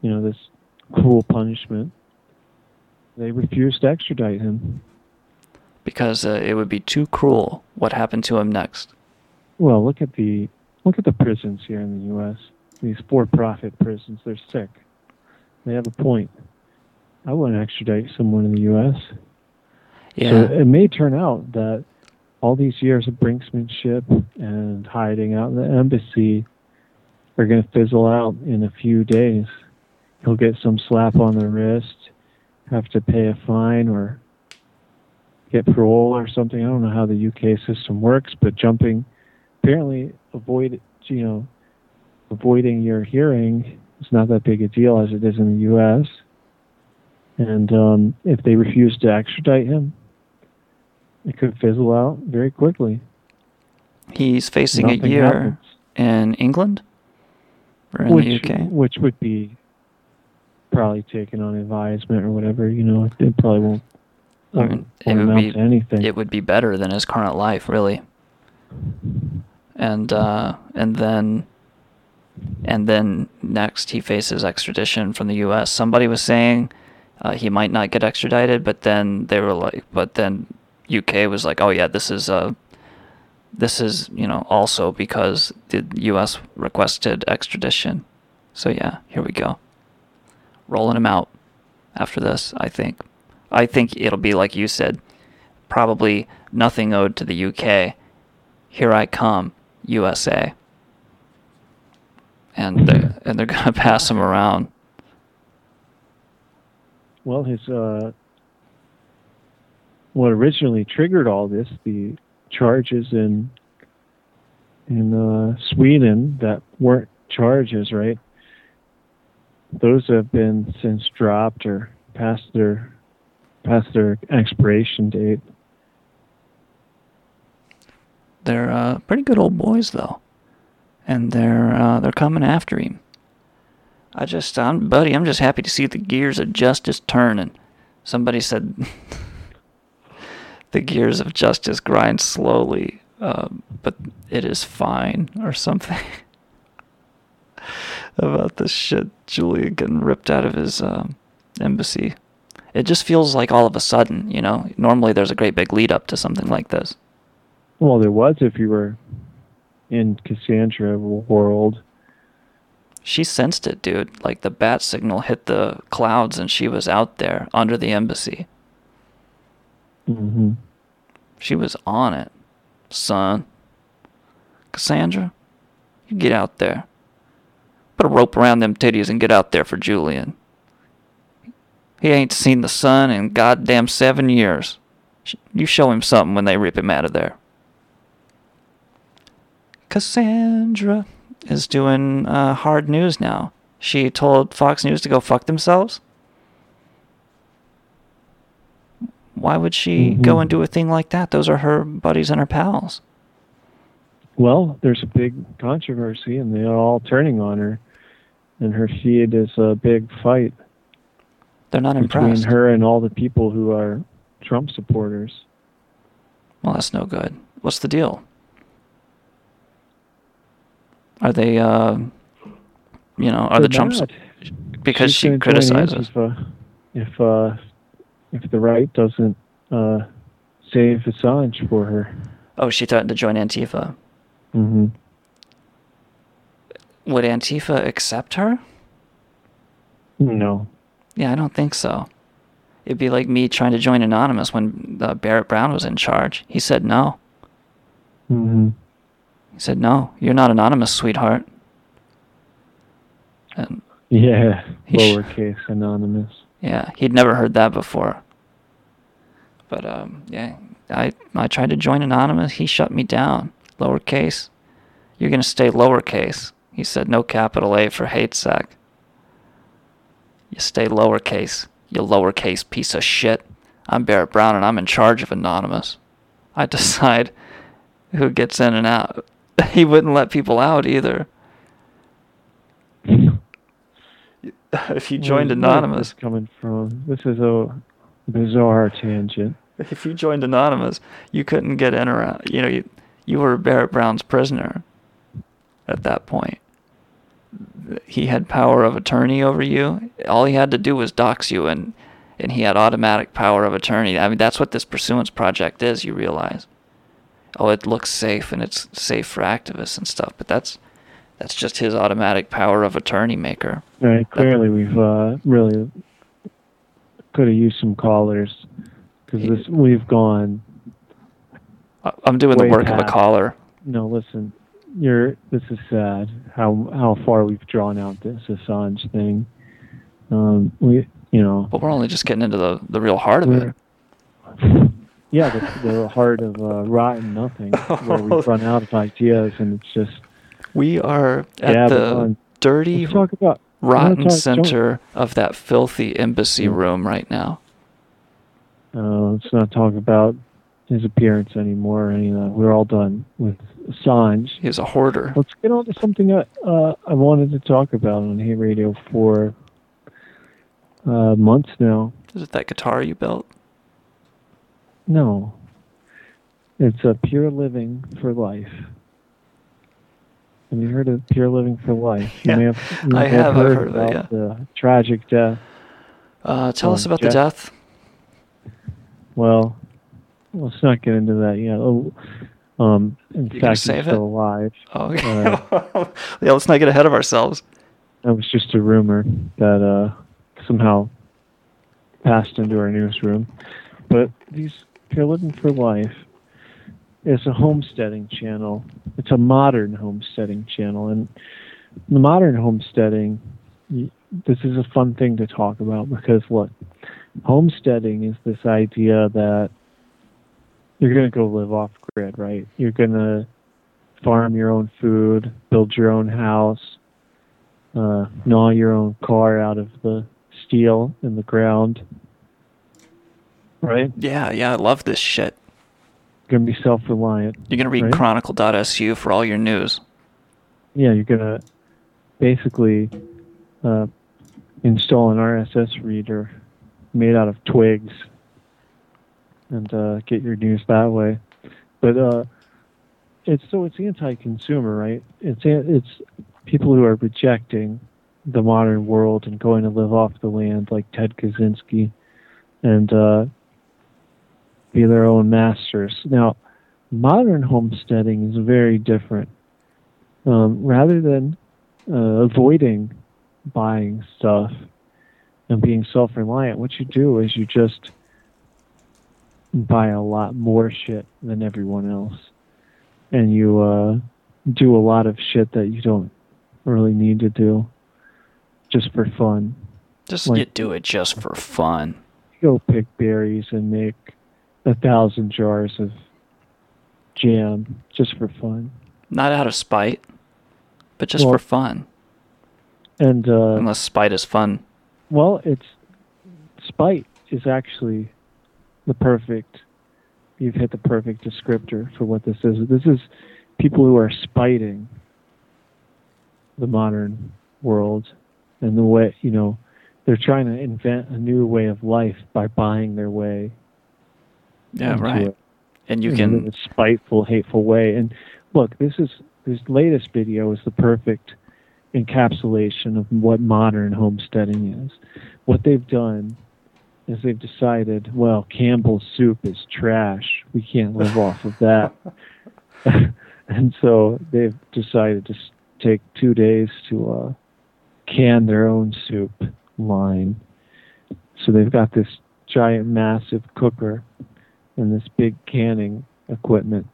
you know, this cruel punishment, they refused to extradite him. Because uh, it would be too cruel what happened to him next. Well, look at the look at the prisons here in the U.S. These for-profit prisons, they're sick. They have a point. I wouldn't extradite someone in the U.S. Yeah. So it may turn out that all these years of brinksmanship and hiding out in the embassy are going to fizzle out in a few days. He'll get some slap on the wrist, have to pay a fine or get parole or something. I don't know how the UK system works, but jumping, apparently, avoid you know, avoiding your hearing is not that big a deal as it is in the U.S. And um, if they refuse to extradite him, it could fizzle out very quickly. He's facing Nothing a year happens. in England or in which, the UK, which would be probably taken on advisement or whatever. You know, it probably won't. I mean, it would be anything. It would be better than his current life, really. And uh, and then and then next he faces extradition from the U.S. Somebody was saying uh, he might not get extradited, but then they were like, but then UK was like, oh yeah, this is uh, this is you know also because the U.S. requested extradition. So yeah, here we go. Rolling him out after this, I think. I think it'll be like you said, probably nothing owed to the UK. Here I come, USA. And they're, and they're gonna pass him around. Well, his uh, what originally triggered all this, the charges in in uh, Sweden that weren't charges, right? Those have been since dropped or past their past their expiration date. They're uh, pretty good old boys, though, and they're uh, they're coming after him. I just, I'm, buddy, I'm just happy to see the gears of justice turning. Somebody said the gears of justice grind slowly, uh, but it is fine, or something. About this shit, Julian getting ripped out of his um, embassy. It just feels like all of a sudden, you know. Normally, there's a great big lead up to something like this. Well, there was if you were in Cassandra world. She sensed it, dude. Like the bat signal hit the clouds and she was out there under the embassy. Mm-hmm. She was on it, son. Cassandra, you get out there. Put a rope around them titties and get out there for Julian. He ain't seen the sun in goddamn seven years. You show him something when they rip him out of there. Cassandra is doing uh, hard news now. She told Fox News to go fuck themselves. Why would she Mhm. go and do a thing like that? Those are her buddies and her pals. Well, there's a big controversy, and they're all turning on her, and her feed is a big fight They're not between impressed. Between her and all the people who are Trump supporters. Well, that's no good. What's the deal? Are they, uh, you know, are the They're Trumps not. because She's she gonna join criticizes? If uh, if the right doesn't uh, save Assange for her. Oh, she threatened to join Antifa. Mm-hmm. Would Antifa accept her? No. Yeah, I don't think so. It'd be like me trying to join Anonymous when uh, Barrett Brown was in charge. He said no. Mm-hmm. He said no. You're not anonymous, sweetheart. And Yeah. Lowercase anonymous. yeah, he'd never heard that before. But um, yeah, I I tried to join Anonymous. He shut me down. Lowercase. You're gonna stay lowercase. He said no capital A for hate sack. You stay lowercase. You lowercase piece of shit. I'm Barrett Brown and I'm in charge of Anonymous. I decide who gets in and out. He wouldn't let people out either. if you joined Where's- where's Anonymous, this coming from? This is a bizarre tangent. If you joined Anonymous, you couldn't get in or out. You know, you, you were Barrett Brown's prisoner at that point. He had power of attorney over you. All he had to do was dox you, and, and he had automatic power of attorney. I mean, that's what this Pursuance Project is, you realize. Oh, it looks safe, and it's safe for activists and stuff, but that's that's just his automatic power of attorney maker. Right. Clearly, we've uh, really could have used some callers because we've gone. I'm doing the work of a caller. No, listen. You're. This is sad. How how far we've drawn out this Assange thing. Um, we, you know. But we're only just getting into the, the real heart of it. Yeah, the, the heart of uh, rotten nothing, where we've run out of ideas, and it's just We are at Yeah, the on- dirty, let's talk about- rotten center of that filthy embassy room right now. Uh, let's not talk about his appearance anymore or any of that. We're all done with Assange. He's a hoarder. Let's get on to something that uh, I wanted to talk about on Hey Radio for uh, months now. Is it that guitar you built? No. It's a Pure Living for Life. Have you heard of Pure Living for Life? Yeah, you may have, I have, I've heard, heard it, about yeah. the tragic death. Uh, tell us about the death. Well, let's not get into that yet. Oh, um, in You fact, save he's it? still alive. Oh, Uh, yeah, let's not get ahead of ourselves. That was just a rumor that uh, somehow passed into our newsroom. But these Living for Life is a homesteading channel. It's a modern homesteading channel, and the modern homesteading. This is a fun thing to talk about because look, homesteading is this idea that you're gonna go live off grid, right? You're gonna farm your own food, build your own house, uh, gnaw your own car out of the steel in the ground, right? Yeah, yeah, I love this shit. You're gonna be self-reliant. You're gonna read right? Chronicle.su for all your news. yeah, you're gonna basically uh, install an RSS reader made out of twigs and uh, get your news that way. But uh, it's so it's anti-consumer, right? It's it's people who are rejecting the modern world and going to live off the land, like Ted Kaczynski, and uh, be their own masters. Now, modern homesteading is very different um, rather than uh, avoiding buying stuff and being self-reliant, what you do is you just buy a lot more shit than everyone else, and you uh, do a lot of shit that you don't really need to do, just for fun. Just Like- you do it just for fun. Go pick berries and make a thousand jars of jam just for fun. Not out of spite, but just Well- for fun. And uh, Unless spite is fun. Well, it's spite is actually the perfect. You've hit the perfect descriptor for what this is. This is people who are spiting the modern world and the way you know they're trying to invent a new way of life by buying their way. Yeah, right. it And you in can a spiteful, hateful way. And look, this is this latest video is the perfect encapsulation of what modern homesteading is. What they've done is they've decided, well, Campbell's soup is trash. We can't live off of that. and so they've decided to take two days to uh, can their own soup line. So they've got this giant, massive cooker and this big canning equipment,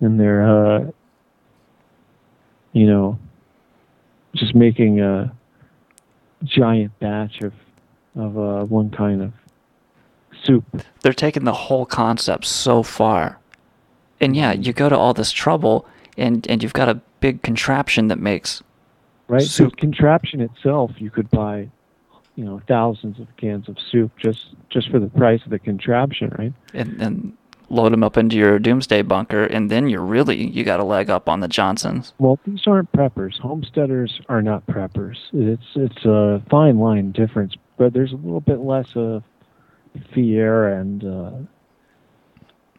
and they're, uh, you know, just making a giant batch of of uh, one kind of soup. they're taking the whole concept so far. And yeah, Mm-hmm. you go to all this trouble and and you've got a big contraption that makes Right, Soup. the contraption itself, you could buy, you know, thousands of cans of soup just just for the price of the contraption, right? and, and load them up into your doomsday bunker and then you're really you got a leg up on the Johnsons. Well, these aren't preppers. Homesteaders are not preppers. It's it's a fine line difference, but there's a little bit less of fear and uh,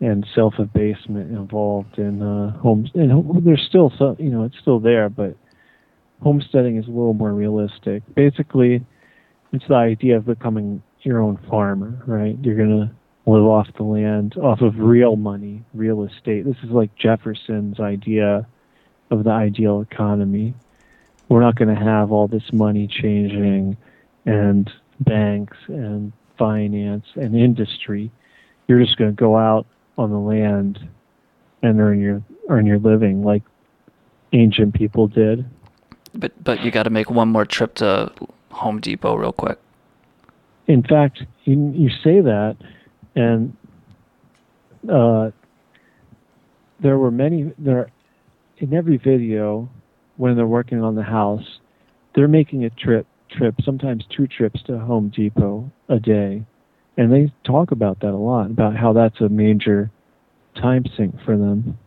and self abasement involved in uh, homes. And there's still some, you know, it's still there, but homesteading is a little more realistic. Basically, it's the idea of becoming your own farmer, right? You're gonna live off the land, off of real money, real estate. This is like Jefferson's idea of the ideal economy. We're not going to have all this money changing and banks and finance and industry. You're just going to go out on the land and earn your earn your living like ancient people did. But but you got to make one more trip to Home Depot real quick. In fact, you, you say that, and uh, there were many there in every video when they're working on the house, they're making a trip trip sometimes two trips to Home Depot a day, and they talk about that a lot about how that's a major time sink for them.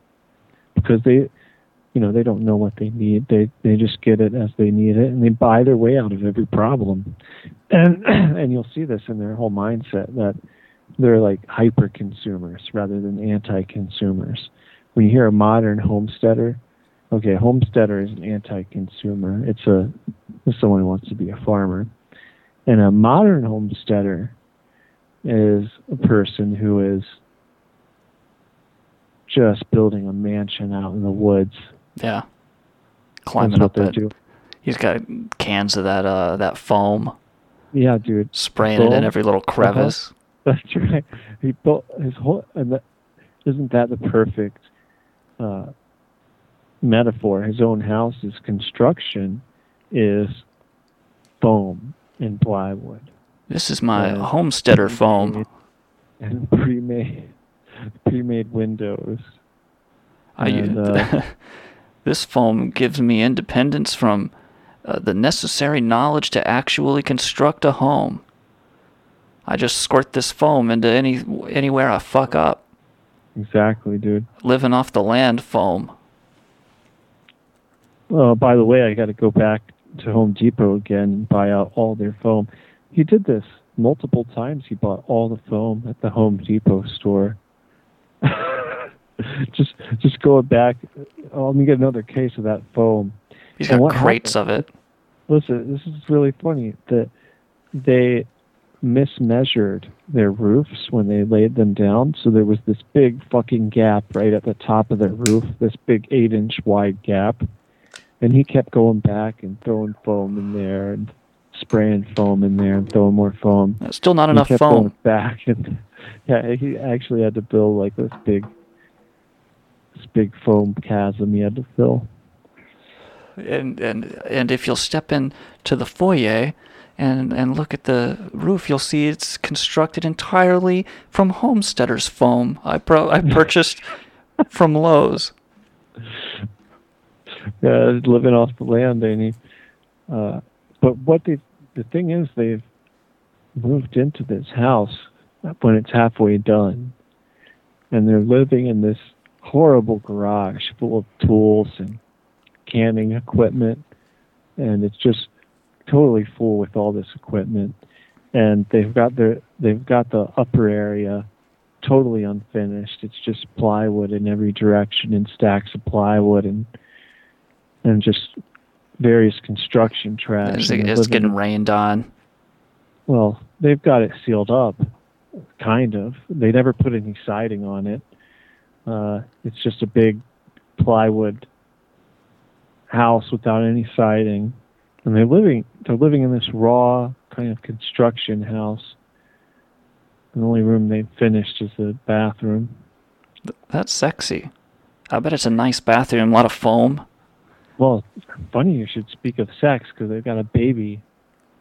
Because they you know they don't know what they need. They they just get it as they need it and they buy their way out of every problem. And and you'll see this in their whole mindset that they're like hyper consumers rather than anti consumers when you hear a modern homesteader okay homesteader is an anti consumer it's a it's someone who wants to be a farmer and a modern homesteader is a person who is just building a mansion out in the woods Yeah. Climbing up it. do. He's got cans of that uh that foam, Yeah, dude. spraying it in every little Uh-huh. That's right. He built his whole. And that, isn't that the perfect uh, metaphor? His own house's construction is foam and plywood This is my Yeah. homesteader foam. and pre-made pre-made windows. I, And, uh, this foam gives me independence from uh, the necessary knowledge to actually construct a home. I just squirt this foam into any anywhere I fuck up. Exactly, dude. Living off the land foam. Oh, by the way, I got to go back to Home Depot again and buy out all their foam. He did this multiple times. He bought all the foam at the Home Depot store. just, just going back. Oh, let me get another case of that foam. He's got crates happened- of it. Listen, this is really funny that they mismeasured their roofs when they laid them down. So there was this big fucking gap right at the top of their roof, this big eight inch wide gap. And he kept going back and throwing foam in there and spraying foam in there and throwing more foam. Still not enough foam. Back and yeah, he actually had to build like this big, this big foam chasm he had to fill. and and and if you'll step in to the foyer and and look at the roof, you'll see it's constructed entirely from homesteaders foam. I pro I purchased from Lowe's. yeah, living off the land, ain't he? Uh, but what they, the thing is, they've moved into this house when it's halfway done, and they're living in this horrible garage full of tools and canning equipment, and it's just totally full with all this equipment. And they've got their they've got the upper area totally unfinished. It's just plywood in every direction and stacks of plywood and and just various construction trash. It's, they're it's getting rained on. well, they've got it sealed up, kind of. They never put any siding on it. Uh, it's just a big plywood house without any siding, and they're living they're living in this raw kind of construction house. The only room they've finished is the bathroom. That's sexy. I bet it's a nice bathroom, a lot of foam. Well, funny you should speak of sex because they've got a baby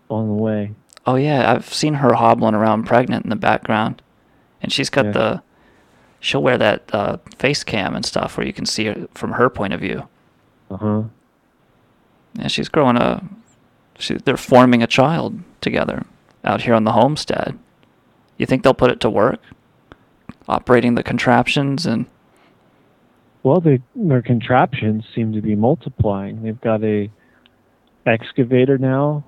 on the way. Oh yeah, I've seen her hobbling around pregnant in the background, and she's got Yeah. the. She'll wear that uh, face cam and stuff where you can see her from her point of view. Uh huh. Yeah, she's growing a. She, they're forming a child together out here on the homestead. You think they'll put it to work? Operating the contraptions and Well, they, their contraptions seem to be multiplying. They've got a excavator now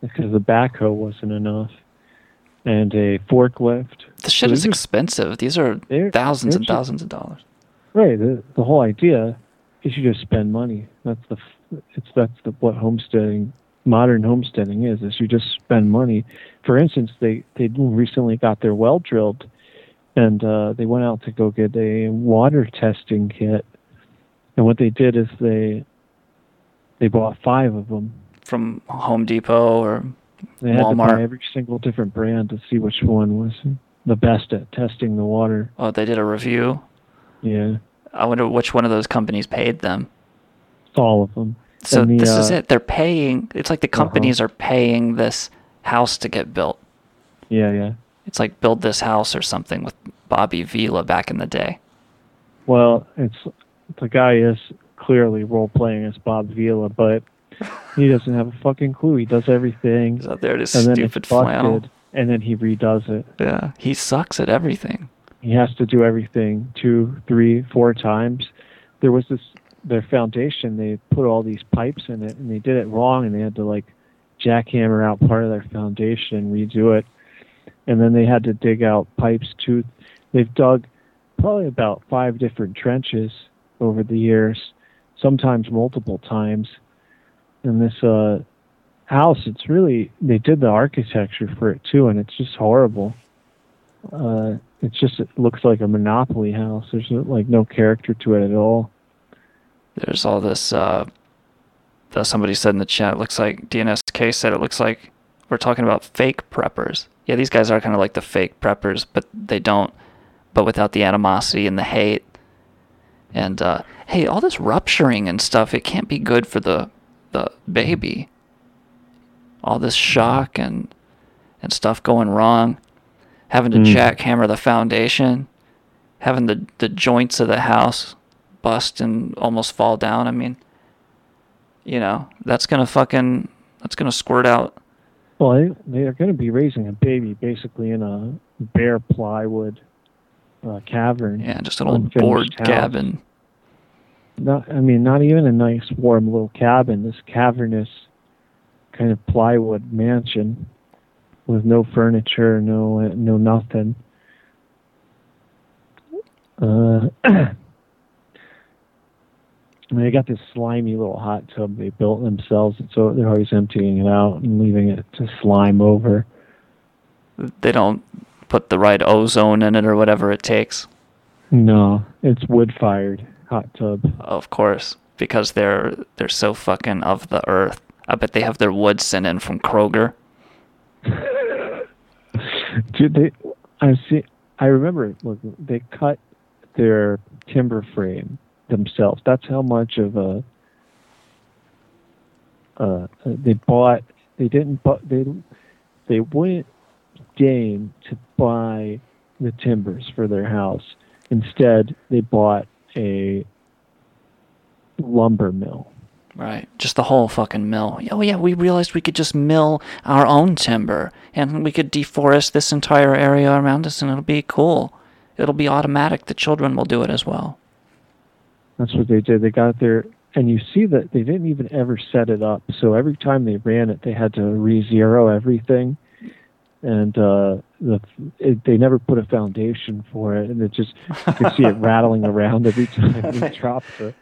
because the backhoe wasn't enough, and a forklift. the shit So is expensive. These are they're- thousands they're and thousands of dollars. Right. The the whole idea is you just spend money. That's the it's that's the what homesteading modern homesteading is. Is you just spend money. For instance, they they recently got their well drilled, and uh, they went out to go get a water testing kit. And what they did is they they bought five of them. From Home Depot or They had to Walmart. buy every single different brand to see which one was the best at testing the water. Oh, they did a review. Yeah, I wonder which one of those companies paid them. All of them. So the, this is uh, it. They're paying. It's like the Uh-huh. companies are paying this house to get built. Yeah, yeah. It's like build this house or something with Bobby Vila back in the day. Well, it's the guy is clearly role playing as Bob Vila, but he doesn't have a fucking clue. He does everything. He's out there in his and then stupid flannel. and then he redoes it. Yeah, he sucks at everything. He has to do everything two, three, four times. There was this their foundation. They put all these pipes in it, and they did it wrong, and they had to like jackhammer out part of their foundation redo it. And then they had to dig out pipes too. They've dug probably about five different trenches over the years, sometimes multiple times. And this uh, house, it's really they did the architecture for it too, and it's just horrible. Uh, it's just it looks like a monopoly house. There's like no character to it at all. There's all this. Uh, that somebody said in the chat. It looks like DNSK said it looks like we're talking about fake preppers. Yeah, these guys are kind of like the fake preppers, but they don't. But without the animosity and the hate. And uh, hey, all this rupturing and stuff, it can't be good for the the baby. All this shock and and stuff going wrong, having to Mm. jackhammer the foundation. having the the joints of the house bust and almost fall down. I mean, you know, that's gonna fucking that's gonna squirt out. Well, they, they're going to be raising a baby basically in a bare plywood uh, cavern. Yeah, just an old board house. cabin. Not, I mean, not even a nice warm little cabin. This cavernous kind of plywood mansion with no furniture, no no nothing. Uh, they got this slimy little hot tub they built themselves, and so they're always emptying it out and leaving it to slime over. They don't put the right ozone in it or whatever it takes. No, it's wood fired hot tub. Of course, because they're they're so fucking of the earth. I bet they have their wood sent in from Kroger. Dude, they, I see. I remember. Look, they cut their timber frame themselves. That's how much of a. Uh, they bought. They didn't. But they. They wouldn't deign to buy the timbers for their house. Instead, they bought a lumber mill. Right. Just the whole fucking mill. Oh yeah, we realized we could just mill our own timber and we could deforest this entire area around us and it'll be cool. It'll be automatic. The children will do it as well. That's what they did. They got there, and you see that they didn't even ever set it up. So every time they ran it, they had to re-zero everything, and uh, the it, they never put a foundation for it, and it just you could see it rattling around every time they dropped a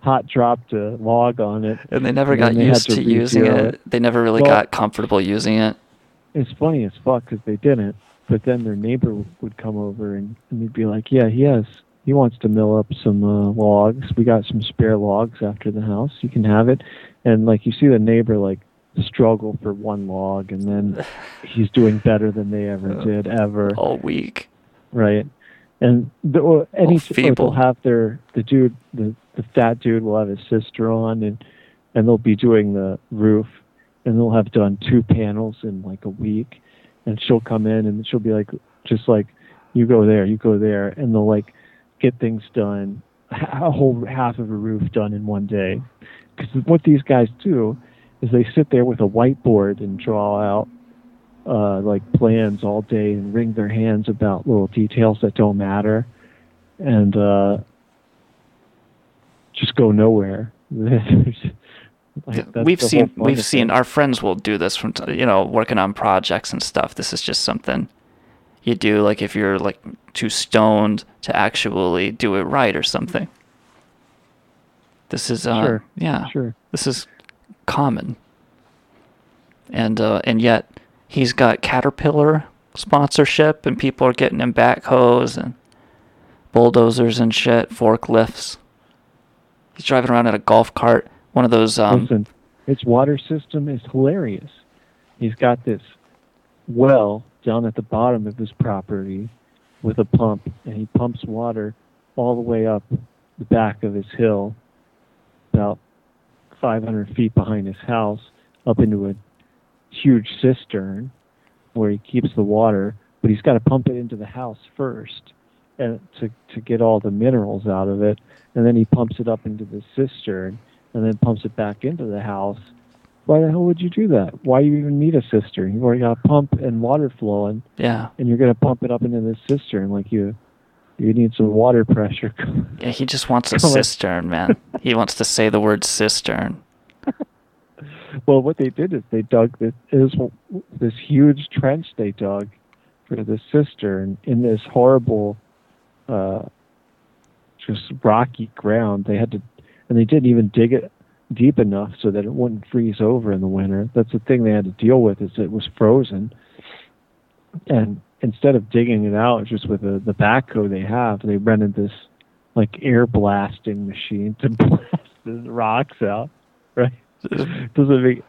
hot dropped a log on it. And they never and got they used to, using re-zero it. They never really Well, got comfortable using it. It's funny as fuck because they didn't. But then their neighbor would come over and, and they'd be like, "Yeah, he has. He wants to mill up some uh, logs. We got some spare logs after the house. You can have it." And like you see the neighbor like struggle for one log, and then he's doing better than they ever did ever all week. Right. And the, any like, have their the dude the the fat dude will have his sister on and and they'll be doing the roof and they'll have done two panels in like a week and she'll come in and she'll be like just like you go there you go there and they'll like get things done a whole half of a roof done in one day because what these guys do is they sit there with a whiteboard and draw out uh, like plans all day and wring their hands about little details that don't matter and uh, just go nowhere. Like, we've seen we've seen our friends will do this from t- you know working on projects and stuff. This is just something you do like if you're like too stoned to actually do it right or something. This is uh Sure, yeah sure. this is common. And uh and yet he's got Caterpillar sponsorship and people are getting him backhoes and bulldozers and shit, forklifts. He's driving around in a golf cart, one of those um Listen, its water system is hilarious. He's got this well down at the bottom of his property with a pump, and he pumps water all the way up the back of his hill, about 500 feet behind his house, up into a huge cistern where he keeps the water. But he's got to pump it into the house first, and to to get all the minerals out of it, and then he pumps it up into the cistern, and then pumps it back into the house. Why the hell would you do that? Why do you even need a cistern? You've already got a pump and water flowing, yeah. and you're gonna pump it up into this cistern like you you need some water pressure. Yeah, he just wants a cistern, man. he wants to say the word cistern. well, what they did is they dug this is this huge trench they dug for the cistern in this horrible, uh, just rocky ground. They had to, and they didn't even dig it deep enough so that it wouldn't freeze over in the winter. That's the thing they had to deal with is it was frozen, and instead of digging it out just with the the backhoe they have, they rented this like air blasting machine to blast the rocks out. Right? Doesn't make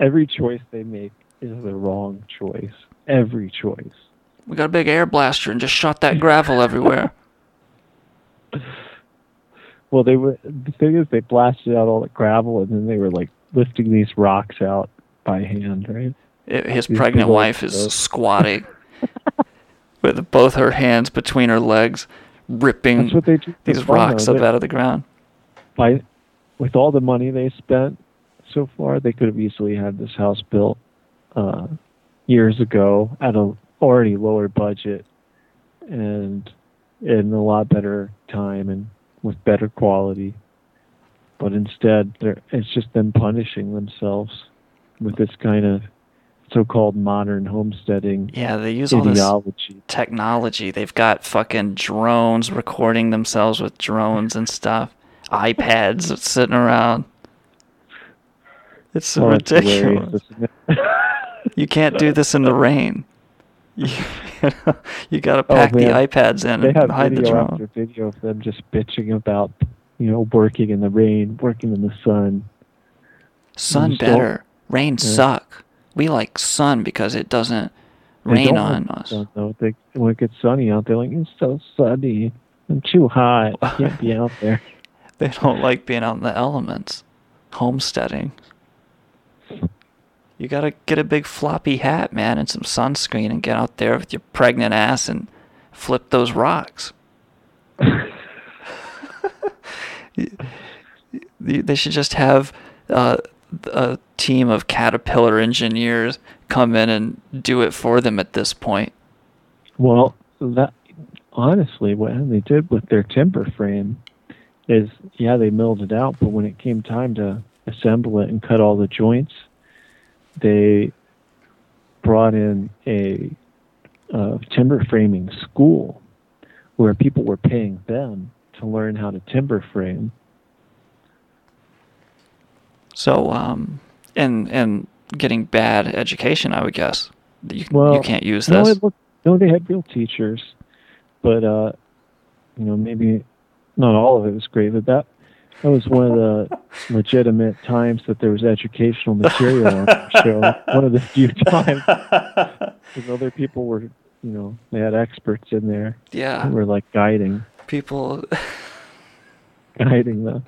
every choice they make is the wrong choice. Every choice. We got a big air blaster and just shot that gravel everywhere. Well, they were the thing is they blasted out all the gravel and then they were like lifting these rocks out by hand, right? It- his These pregnant wife is stuff. squatting with both her hands between her legs, ripping what they do these rocks up They- out of the ground. by with all the money they spent so far, they could have easily had this house built uh, years ago at a already lower budget and in a lot better time and with better quality. But instead, they're, it's just them punishing themselves with this kind of so-called modern homesteading Yeah, they use all this ideology. technology. They've got fucking drones recording themselves with drones and stuff. iPads sitting around. It's so Oh, hilarious, ridiculous. You can't do this in the rain. You, know, you got to Oh, pack the man. iPads in They and have hide the video drone. after video of them just bitching about, you know, working in the rain, working in the sun. Sun just don't- better. Rain Yeah. suck. We like sun because it doesn't They rain on us. the sun, though. They, when it gets sunny out, they're like, it's so sunny. I'm too hot. I can't be out there. They don't like being out in the elements. Homesteading. You gotta get a big floppy hat, man, and some sunscreen and get out there with your pregnant ass and flip those rocks. They should just have uh, a team of Caterpillar engineers come in and do it for them at this point. Well, that honestly, what they did with their timber frame is, yeah, they milled it out, but when it came time to assemble it and cut all the joints, they brought in a uh, timber framing school where people were paying them to learn how to timber frame. So, um, and and getting bad education, I would guess. You, Well, you can't use no, this. it looked, no, they had real teachers, but uh, you know, maybe not all of it was great. But that that was one of the legitimate times that there was educational material on the show. One of the few times, because other people were, you know, they had experts in there. Yeah. who were like guiding, People, guiding them.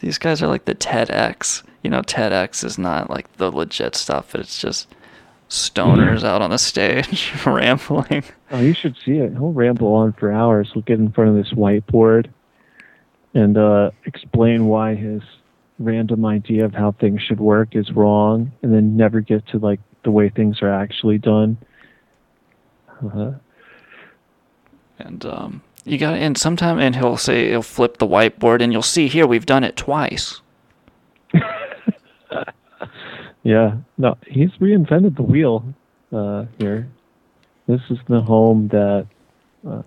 these guys are like the TEDx. You know, TEDx is not like the legit stuff, but it's just stoners out on the stage rambling. Oh, you should see it. He'll ramble on for hours. He'll get in front of this whiteboard and uh, explain why his random idea of how things should work is wrong, and then never get to like the way things are actually done. Uh, And um, you got and sometime and he'll say he'll flip the whiteboard and you'll see here we've done it twice. yeah, no, he's reinvented the wheel uh, here. This is the home that uh,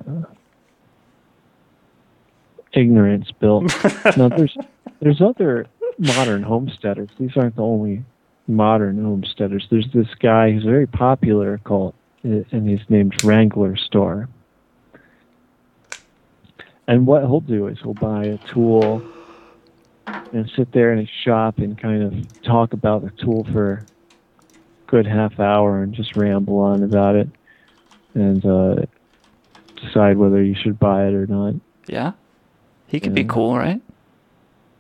ignorance built. now, there's there's other modern homesteaders. These aren't the only modern homesteaders. There's this guy who's very popular called, and he's named Wrangler Star. And what he'll do is he'll buy a tool and sit there in his shop and kind of talk about the tool for a good half hour and just ramble on about it and uh, decide whether you should buy it or not. Yeah, he could be cool, right?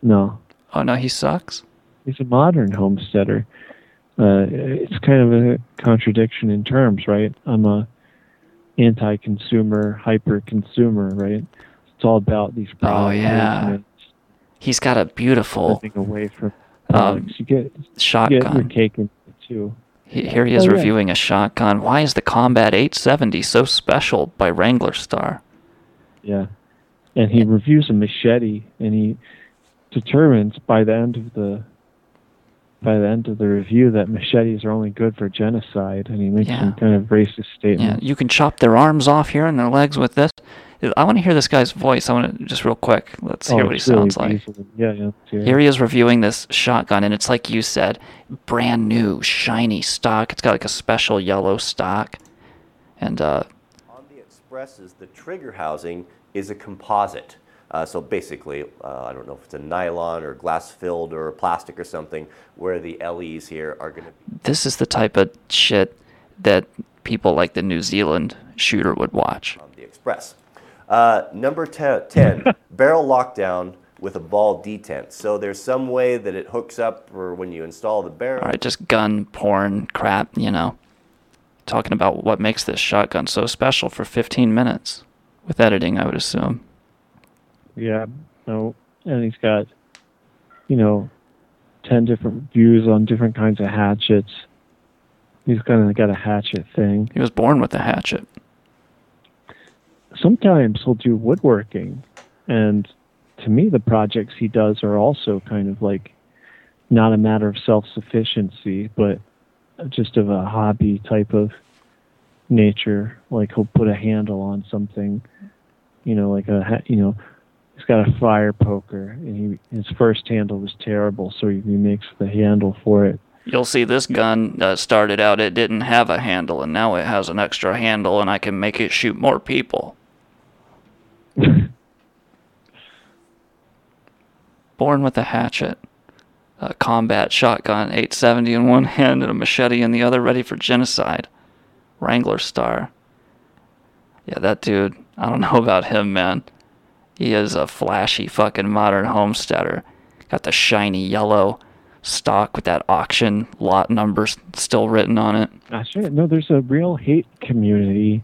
No, Oh no, he sucks. he's a modern homesteader. Uh, it's kind of a contradiction in terms, right? I'm a anti-consumer, hyper-consumer, right? It's all about these products. Oh yeah, he's got a beautiful away from um, you get you get your shotgun. cake in too. He- Here he is Oh, yeah. reviewing a shotgun. Why is the Combat 870 so special by Wrangler Star? Yeah. And he reviews a machete and he determines by the end of the by the end of the review that machetes are only good for genocide and he makes Yeah. some kind of racist statement. Yeah, statement. you can chop their arms off here and their legs with this. I want to hear this guy's voice. I want to just real quick. Let's Oh, hear what he really sounds like. weaselly. Yeah, yeah. let's hear it. Here he is reviewing this shotgun, and it's like you said, brand new, shiny stock. It's got like a special yellow stock, and uh, On the Expresses, the trigger housing is a composite. Uh, so basically, uh, I don't know if it's a nylon or glass filled or plastic or something, where the LEs here are going to be. this is the type of shit that people like the New Zealand shooter would watch. on the Express. Uh, number te- 10, barrel lockdown with a ball detent. So there's some way that it hooks up or when you install the barrel. All right, just gun porn crap, you know. Talking about what makes this shotgun so special for 15 minutes. With editing, I would assume. Yeah. No. And he's got, you know, ten different views on different kinds of hatchets. He's kind of got a hatchet thing. He was born with a hatchet. Sometimes he'll do woodworking, and to me, the projects he does are also kind of like not a matter of self-sufficiency, but just of a hobby type of nature. Like he'll put a handle on something, you know, like a you know, he's got a fire poker, and he his first handle was terrible, so he remakes the handle for it. You'll see this gun uh, started out, it didn't have a handle, and now it has an extra handle, and I can make it shoot more people. Born with a hatchet, a combat shotgun 870 in one hand, and a machete in the other, ready for genocide. Wrangler Star. Yeah, that dude, I don't know about him, man. He is a flashy fucking modern homesteader. Got the shiny yellow stock with that auction lot number still written on it. Ah, shit. No, there's a real hate community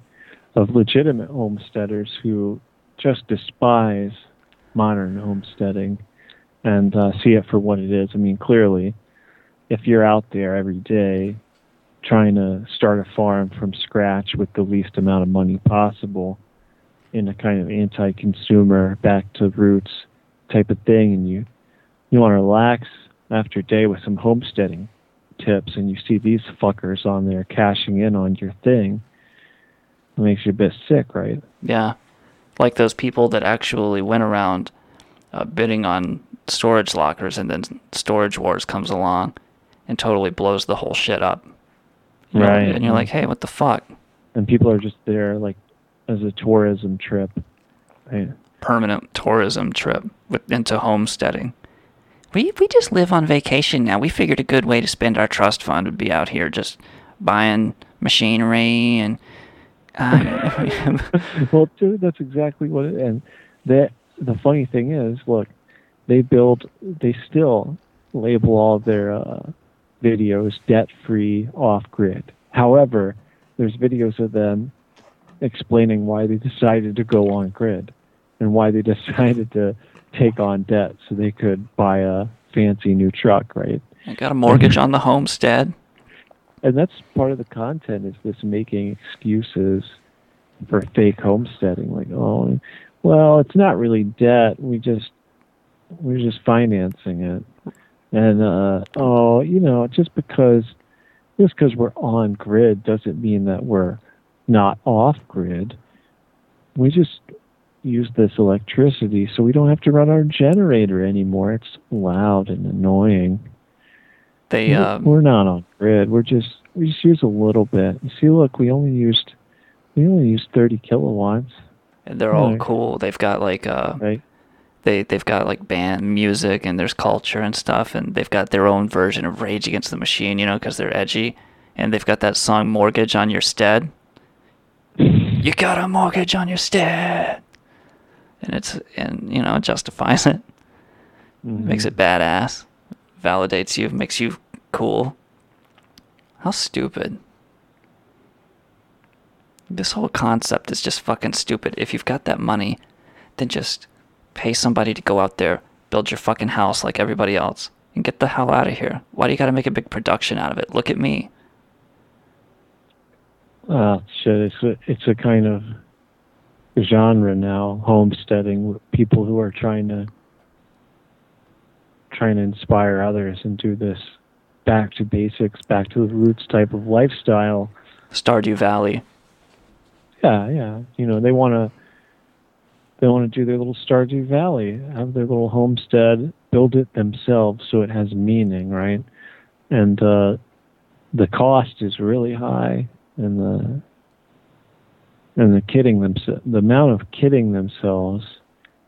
of legitimate homesteaders who just despise modern homesteading and uh, see it for what it is. I mean, clearly, if you're out there every day trying to start a farm from scratch with the least amount of money possible in a kind of anti-consumer, back to roots type of thing, and you you want to relax after a day with some homesteading tips, and you see these fuckers on there cashing in on your thing, it makes you a bit sick, right? Yeah. Like those people that actually went around uh, bidding on storage lockers and then Storage Wars comes along and totally blows the whole shit up. You know, Right. And you're like, hey, what the fuck? And people are just there like as a tourism trip. Right. Permanent tourism trip with, into homesteading. We, we just live on vacation now. We figured a good way to spend our trust fund would be out here just buying machinery and. Uh, well, dude, that's exactly what it. And that the funny thing is, look, they build, they still label all their uh, videos debt-free, off-grid. However, there's videos of them explaining why they decided to go on grid and why they decided to take on debt so they could buy a fancy new truck, right? I got a mortgage on the homestead. And that's part of the content is this making excuses for fake homesteading. Like, oh, well, it's not really debt. We just we're just financing it. And uh, oh, you know, just because just because we're on grid doesn't mean that we're not off grid. We just use this electricity so we don't have to run our generator anymore. It's loud and annoying. They We're- um, we're not on grid. We're just we just use a little bit. You see, look, we only used we only used 30 kilowatts. and they're all Right. cool. They've got like uh, Right. they they've got like band music and there's culture and stuff, and they've got their own version of Rage Against the Machine, you know, because they're edgy, and they've got that song "Mortgage on Your Stead." You got a mortgage on your stead, and it's and you know it justifies it, mm-hmm. makes it badass, validates you, makes you cool. How stupid. This whole concept is just fucking stupid. If you've got that money, then just pay somebody to go out there, build your fucking house like everybody else, and get the hell out of here. Why do you gotta make a big production out of it? Look at me. Oh shit! It's a it's a kind of genre now, homesteading. with People who are trying to trying to inspire others and do this back to basics, back to the roots type of lifestyle. Stardew Valley. Yeah, yeah. You know, they want to they want to do their little Stardew Valley, have their little homestead, build it themselves so it has meaning, right? And uh, the cost is really high, and the and the kidding themselves, the amount of kidding themselves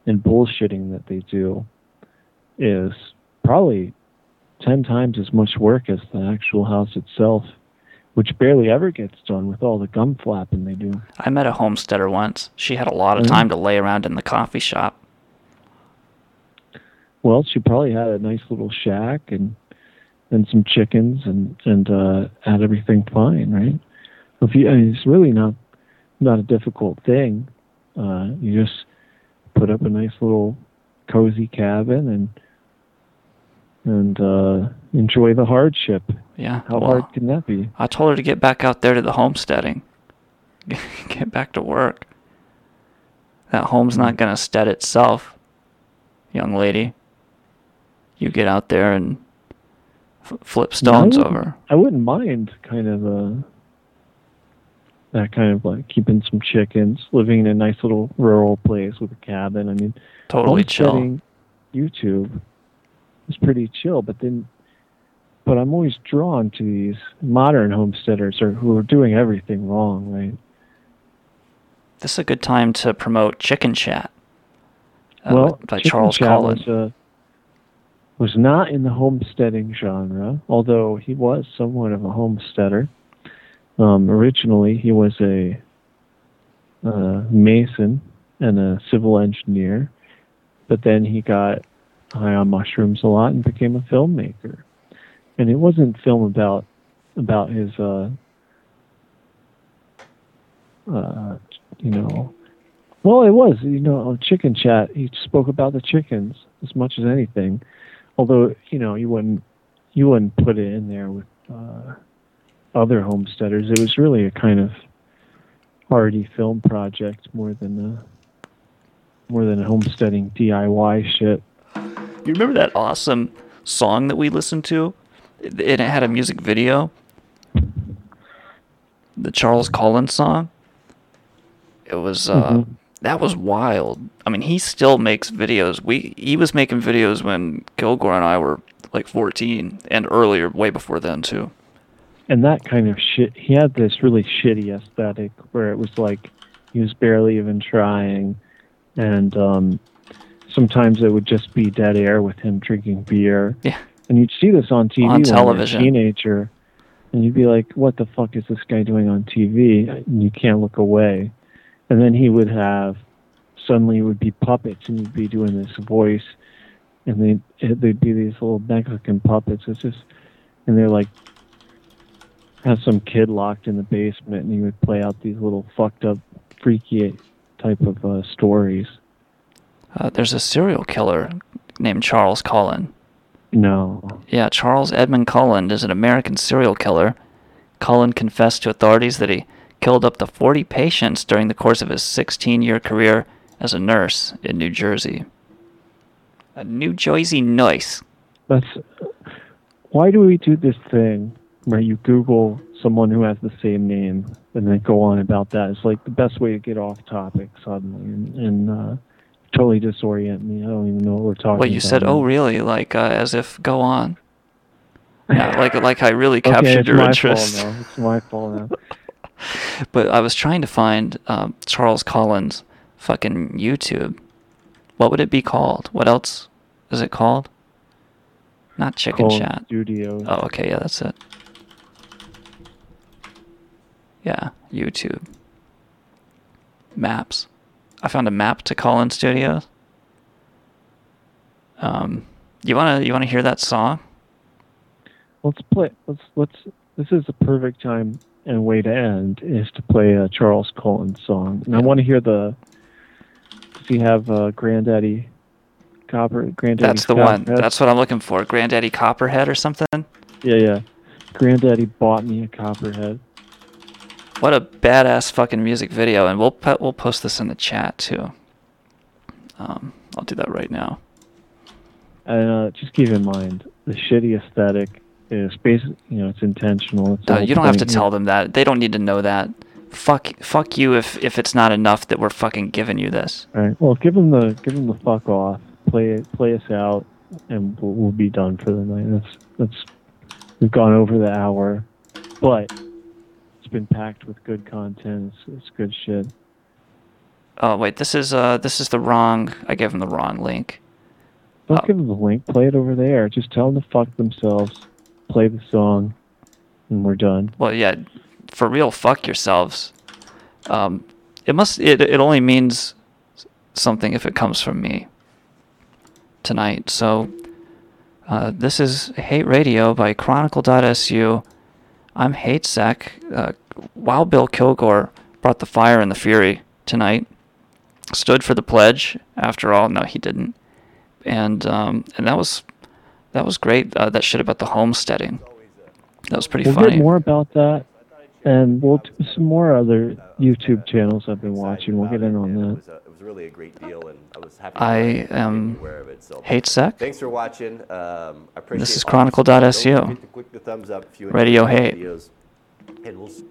and bullshitting that they do is probably ten times as much work as the actual house itself, which barely ever gets done with all the gum flapping they do. I met a homesteader once. She had a lot of Mhm. time to lay around in the coffee shop. Well, she probably had a nice little shack and and some chickens and and uh, had everything fine, right? If you, I mean, it's really not not a difficult thing Uh, you just put up a nice little cozy cabin and and uh, enjoy the hardship. Yeah. How well, hard can that be? I told her to get back out there to the homesteading. get back to work. That home's not going to stead itself, young lady. You get out there and f- flip stones I over. I wouldn't mind kind of uh, that kind of like keeping some chickens, living in a nice little rural place with a cabin. I mean, Totally chill. YouTube is pretty chill, but then, but I'm always drawn to these modern homesteaders or who are doing everything wrong, right? This is a good time to promote Chicken Chat. uh, well, by Chicken Charles Chat Collin. was, uh, was not in the homesteading genre, although he was somewhat of a homesteader. Um, originally, he was a uh, mason and a civil engineer, but then he got high on mushrooms a lot and became a filmmaker. And it wasn't film about about his uh, uh, you know, well, it was, you know, on Chicken Chat, he spoke about the chickens as much as anything. Although, you know, you wouldn't you wouldn't put it in there with uh, other homesteaders. It was really a kind of arty film project more than a more than a homesteading DIY shit. You remember that awesome song that we listened to? It, it had a music video. The Charles Collins song. It was uh Mhm. that was wild. I mean, he still makes videos. We he was making videos when Kilgore and I were like 14 and earlier, way before then too. And that kind of shit he had this really shitty aesthetic where it was like he was barely even trying. And um sometimes it would just be dead air with him drinking beer. Yeah. and you'd see this on tv On when you're a television. teenager and you'd be like what the fuck is this guy doing on tv and you can't look away. And then he would have suddenly it would be puppets and he'd be doing this voice and they they'd be these little mexican puppets. It's just and they're like have some kid locked in the basement and he would play out these little fucked up freaky type of uh, stories Uh, there's a serial killer named Charles Collin. no Yeah, Charles Edmund Cullen is an American serial killer. Cullen confessed to authorities that he killed up to 40 patients during the course of his 16 year career as a nurse in New Jersey. A New Jersey nurse. that's why do we do this thing where you google someone who has the same name and then go on about that it's like the best way to get off topic suddenly and, and uh, totally disorient me i don't even know what we're talking about. Well, you about said, now. oh, really? Like, uh, as if, go on. Yeah, like, like I really okay, captured it's your my interest. fault now. it's my fault now But I was trying to find um, Charles Collins' fucking YouTube. What would it be called? What else is it called? Not Chicken Colin Chat. Studios. Oh, okay, yeah, that's it. Yeah, YouTube. Maps. I found a map to Collin Studios. Um, you wanna you wanna hear that song? let's play let's let's this is the perfect time and way to end is to play a charles Cullen song and i want to hear the does he have uh granddaddy copper granddaddy That's the one. That's what I'm looking for. Granddaddy Copperhead or something. yeah yeah granddaddy bought me a copperhead What a badass fucking music video, and we'll put, we'll post this in the chat too. Um, I'll do that right now. and uh just keep in mind the shitty aesthetic is basically you know it's intentional it's Uh, you don't have to tell them that. They don't need to know that. Fuck, fuck you if if it's not enough that we're fucking giving you this. all right well give them the give him the fuck off play it play us out and we'll, we'll be done for the night that's that's we've gone over the hour but been packed with good content it's, it's good shit Oh wait, this is uh this is the wrong. I gave them the wrong link. don't Oh. give them the link play it over there just tell them to fuck themselves play the song and we're done Well, yeah, for real, fuck yourselves. Um, it must. It it only means something if it comes from me. Tonight, so uh, this is Hate Radio by Chronicle.su. I'm Hate Sec. Uh, Wild Bill Kilgore brought the fire and the fury tonight. stood for the pledge. After all, no, he didn't. And um, and that was that was great. Uh, that shit about the homesteading. That was pretty we'll funny. get more about that, and we'll do some more other YouTube channels I've been watching. We'll get in on that. It was really a great deal, and I was happy. I to make you am aware of it. So hate sec. Thanks for watching. Um, I appreciate This is all the support. Chronicle.su. Don't forget to click the thumbs up if you enjoyed Radio the hate. videos. And we'll s-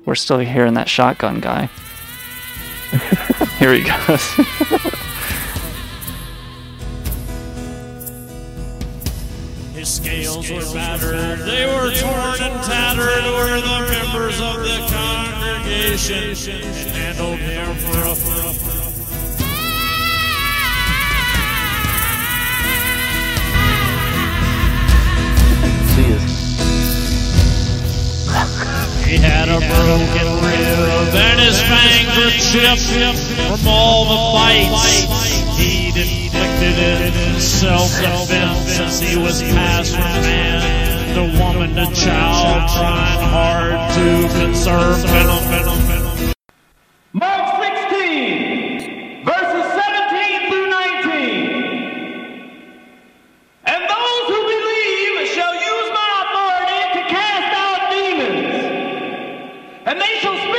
We're still hearing that shotgun guy. Here he goes. His scales were battered, they were torn and tattered, where the members of the congregation handled him for a for a- He had a broken rib. And his fangs were chipped from all the bites. He'd inflicted in self-defense as he was passed from man to woman to child, trying hard to conserve. Venom, venom, venom. Mark 16, and they shall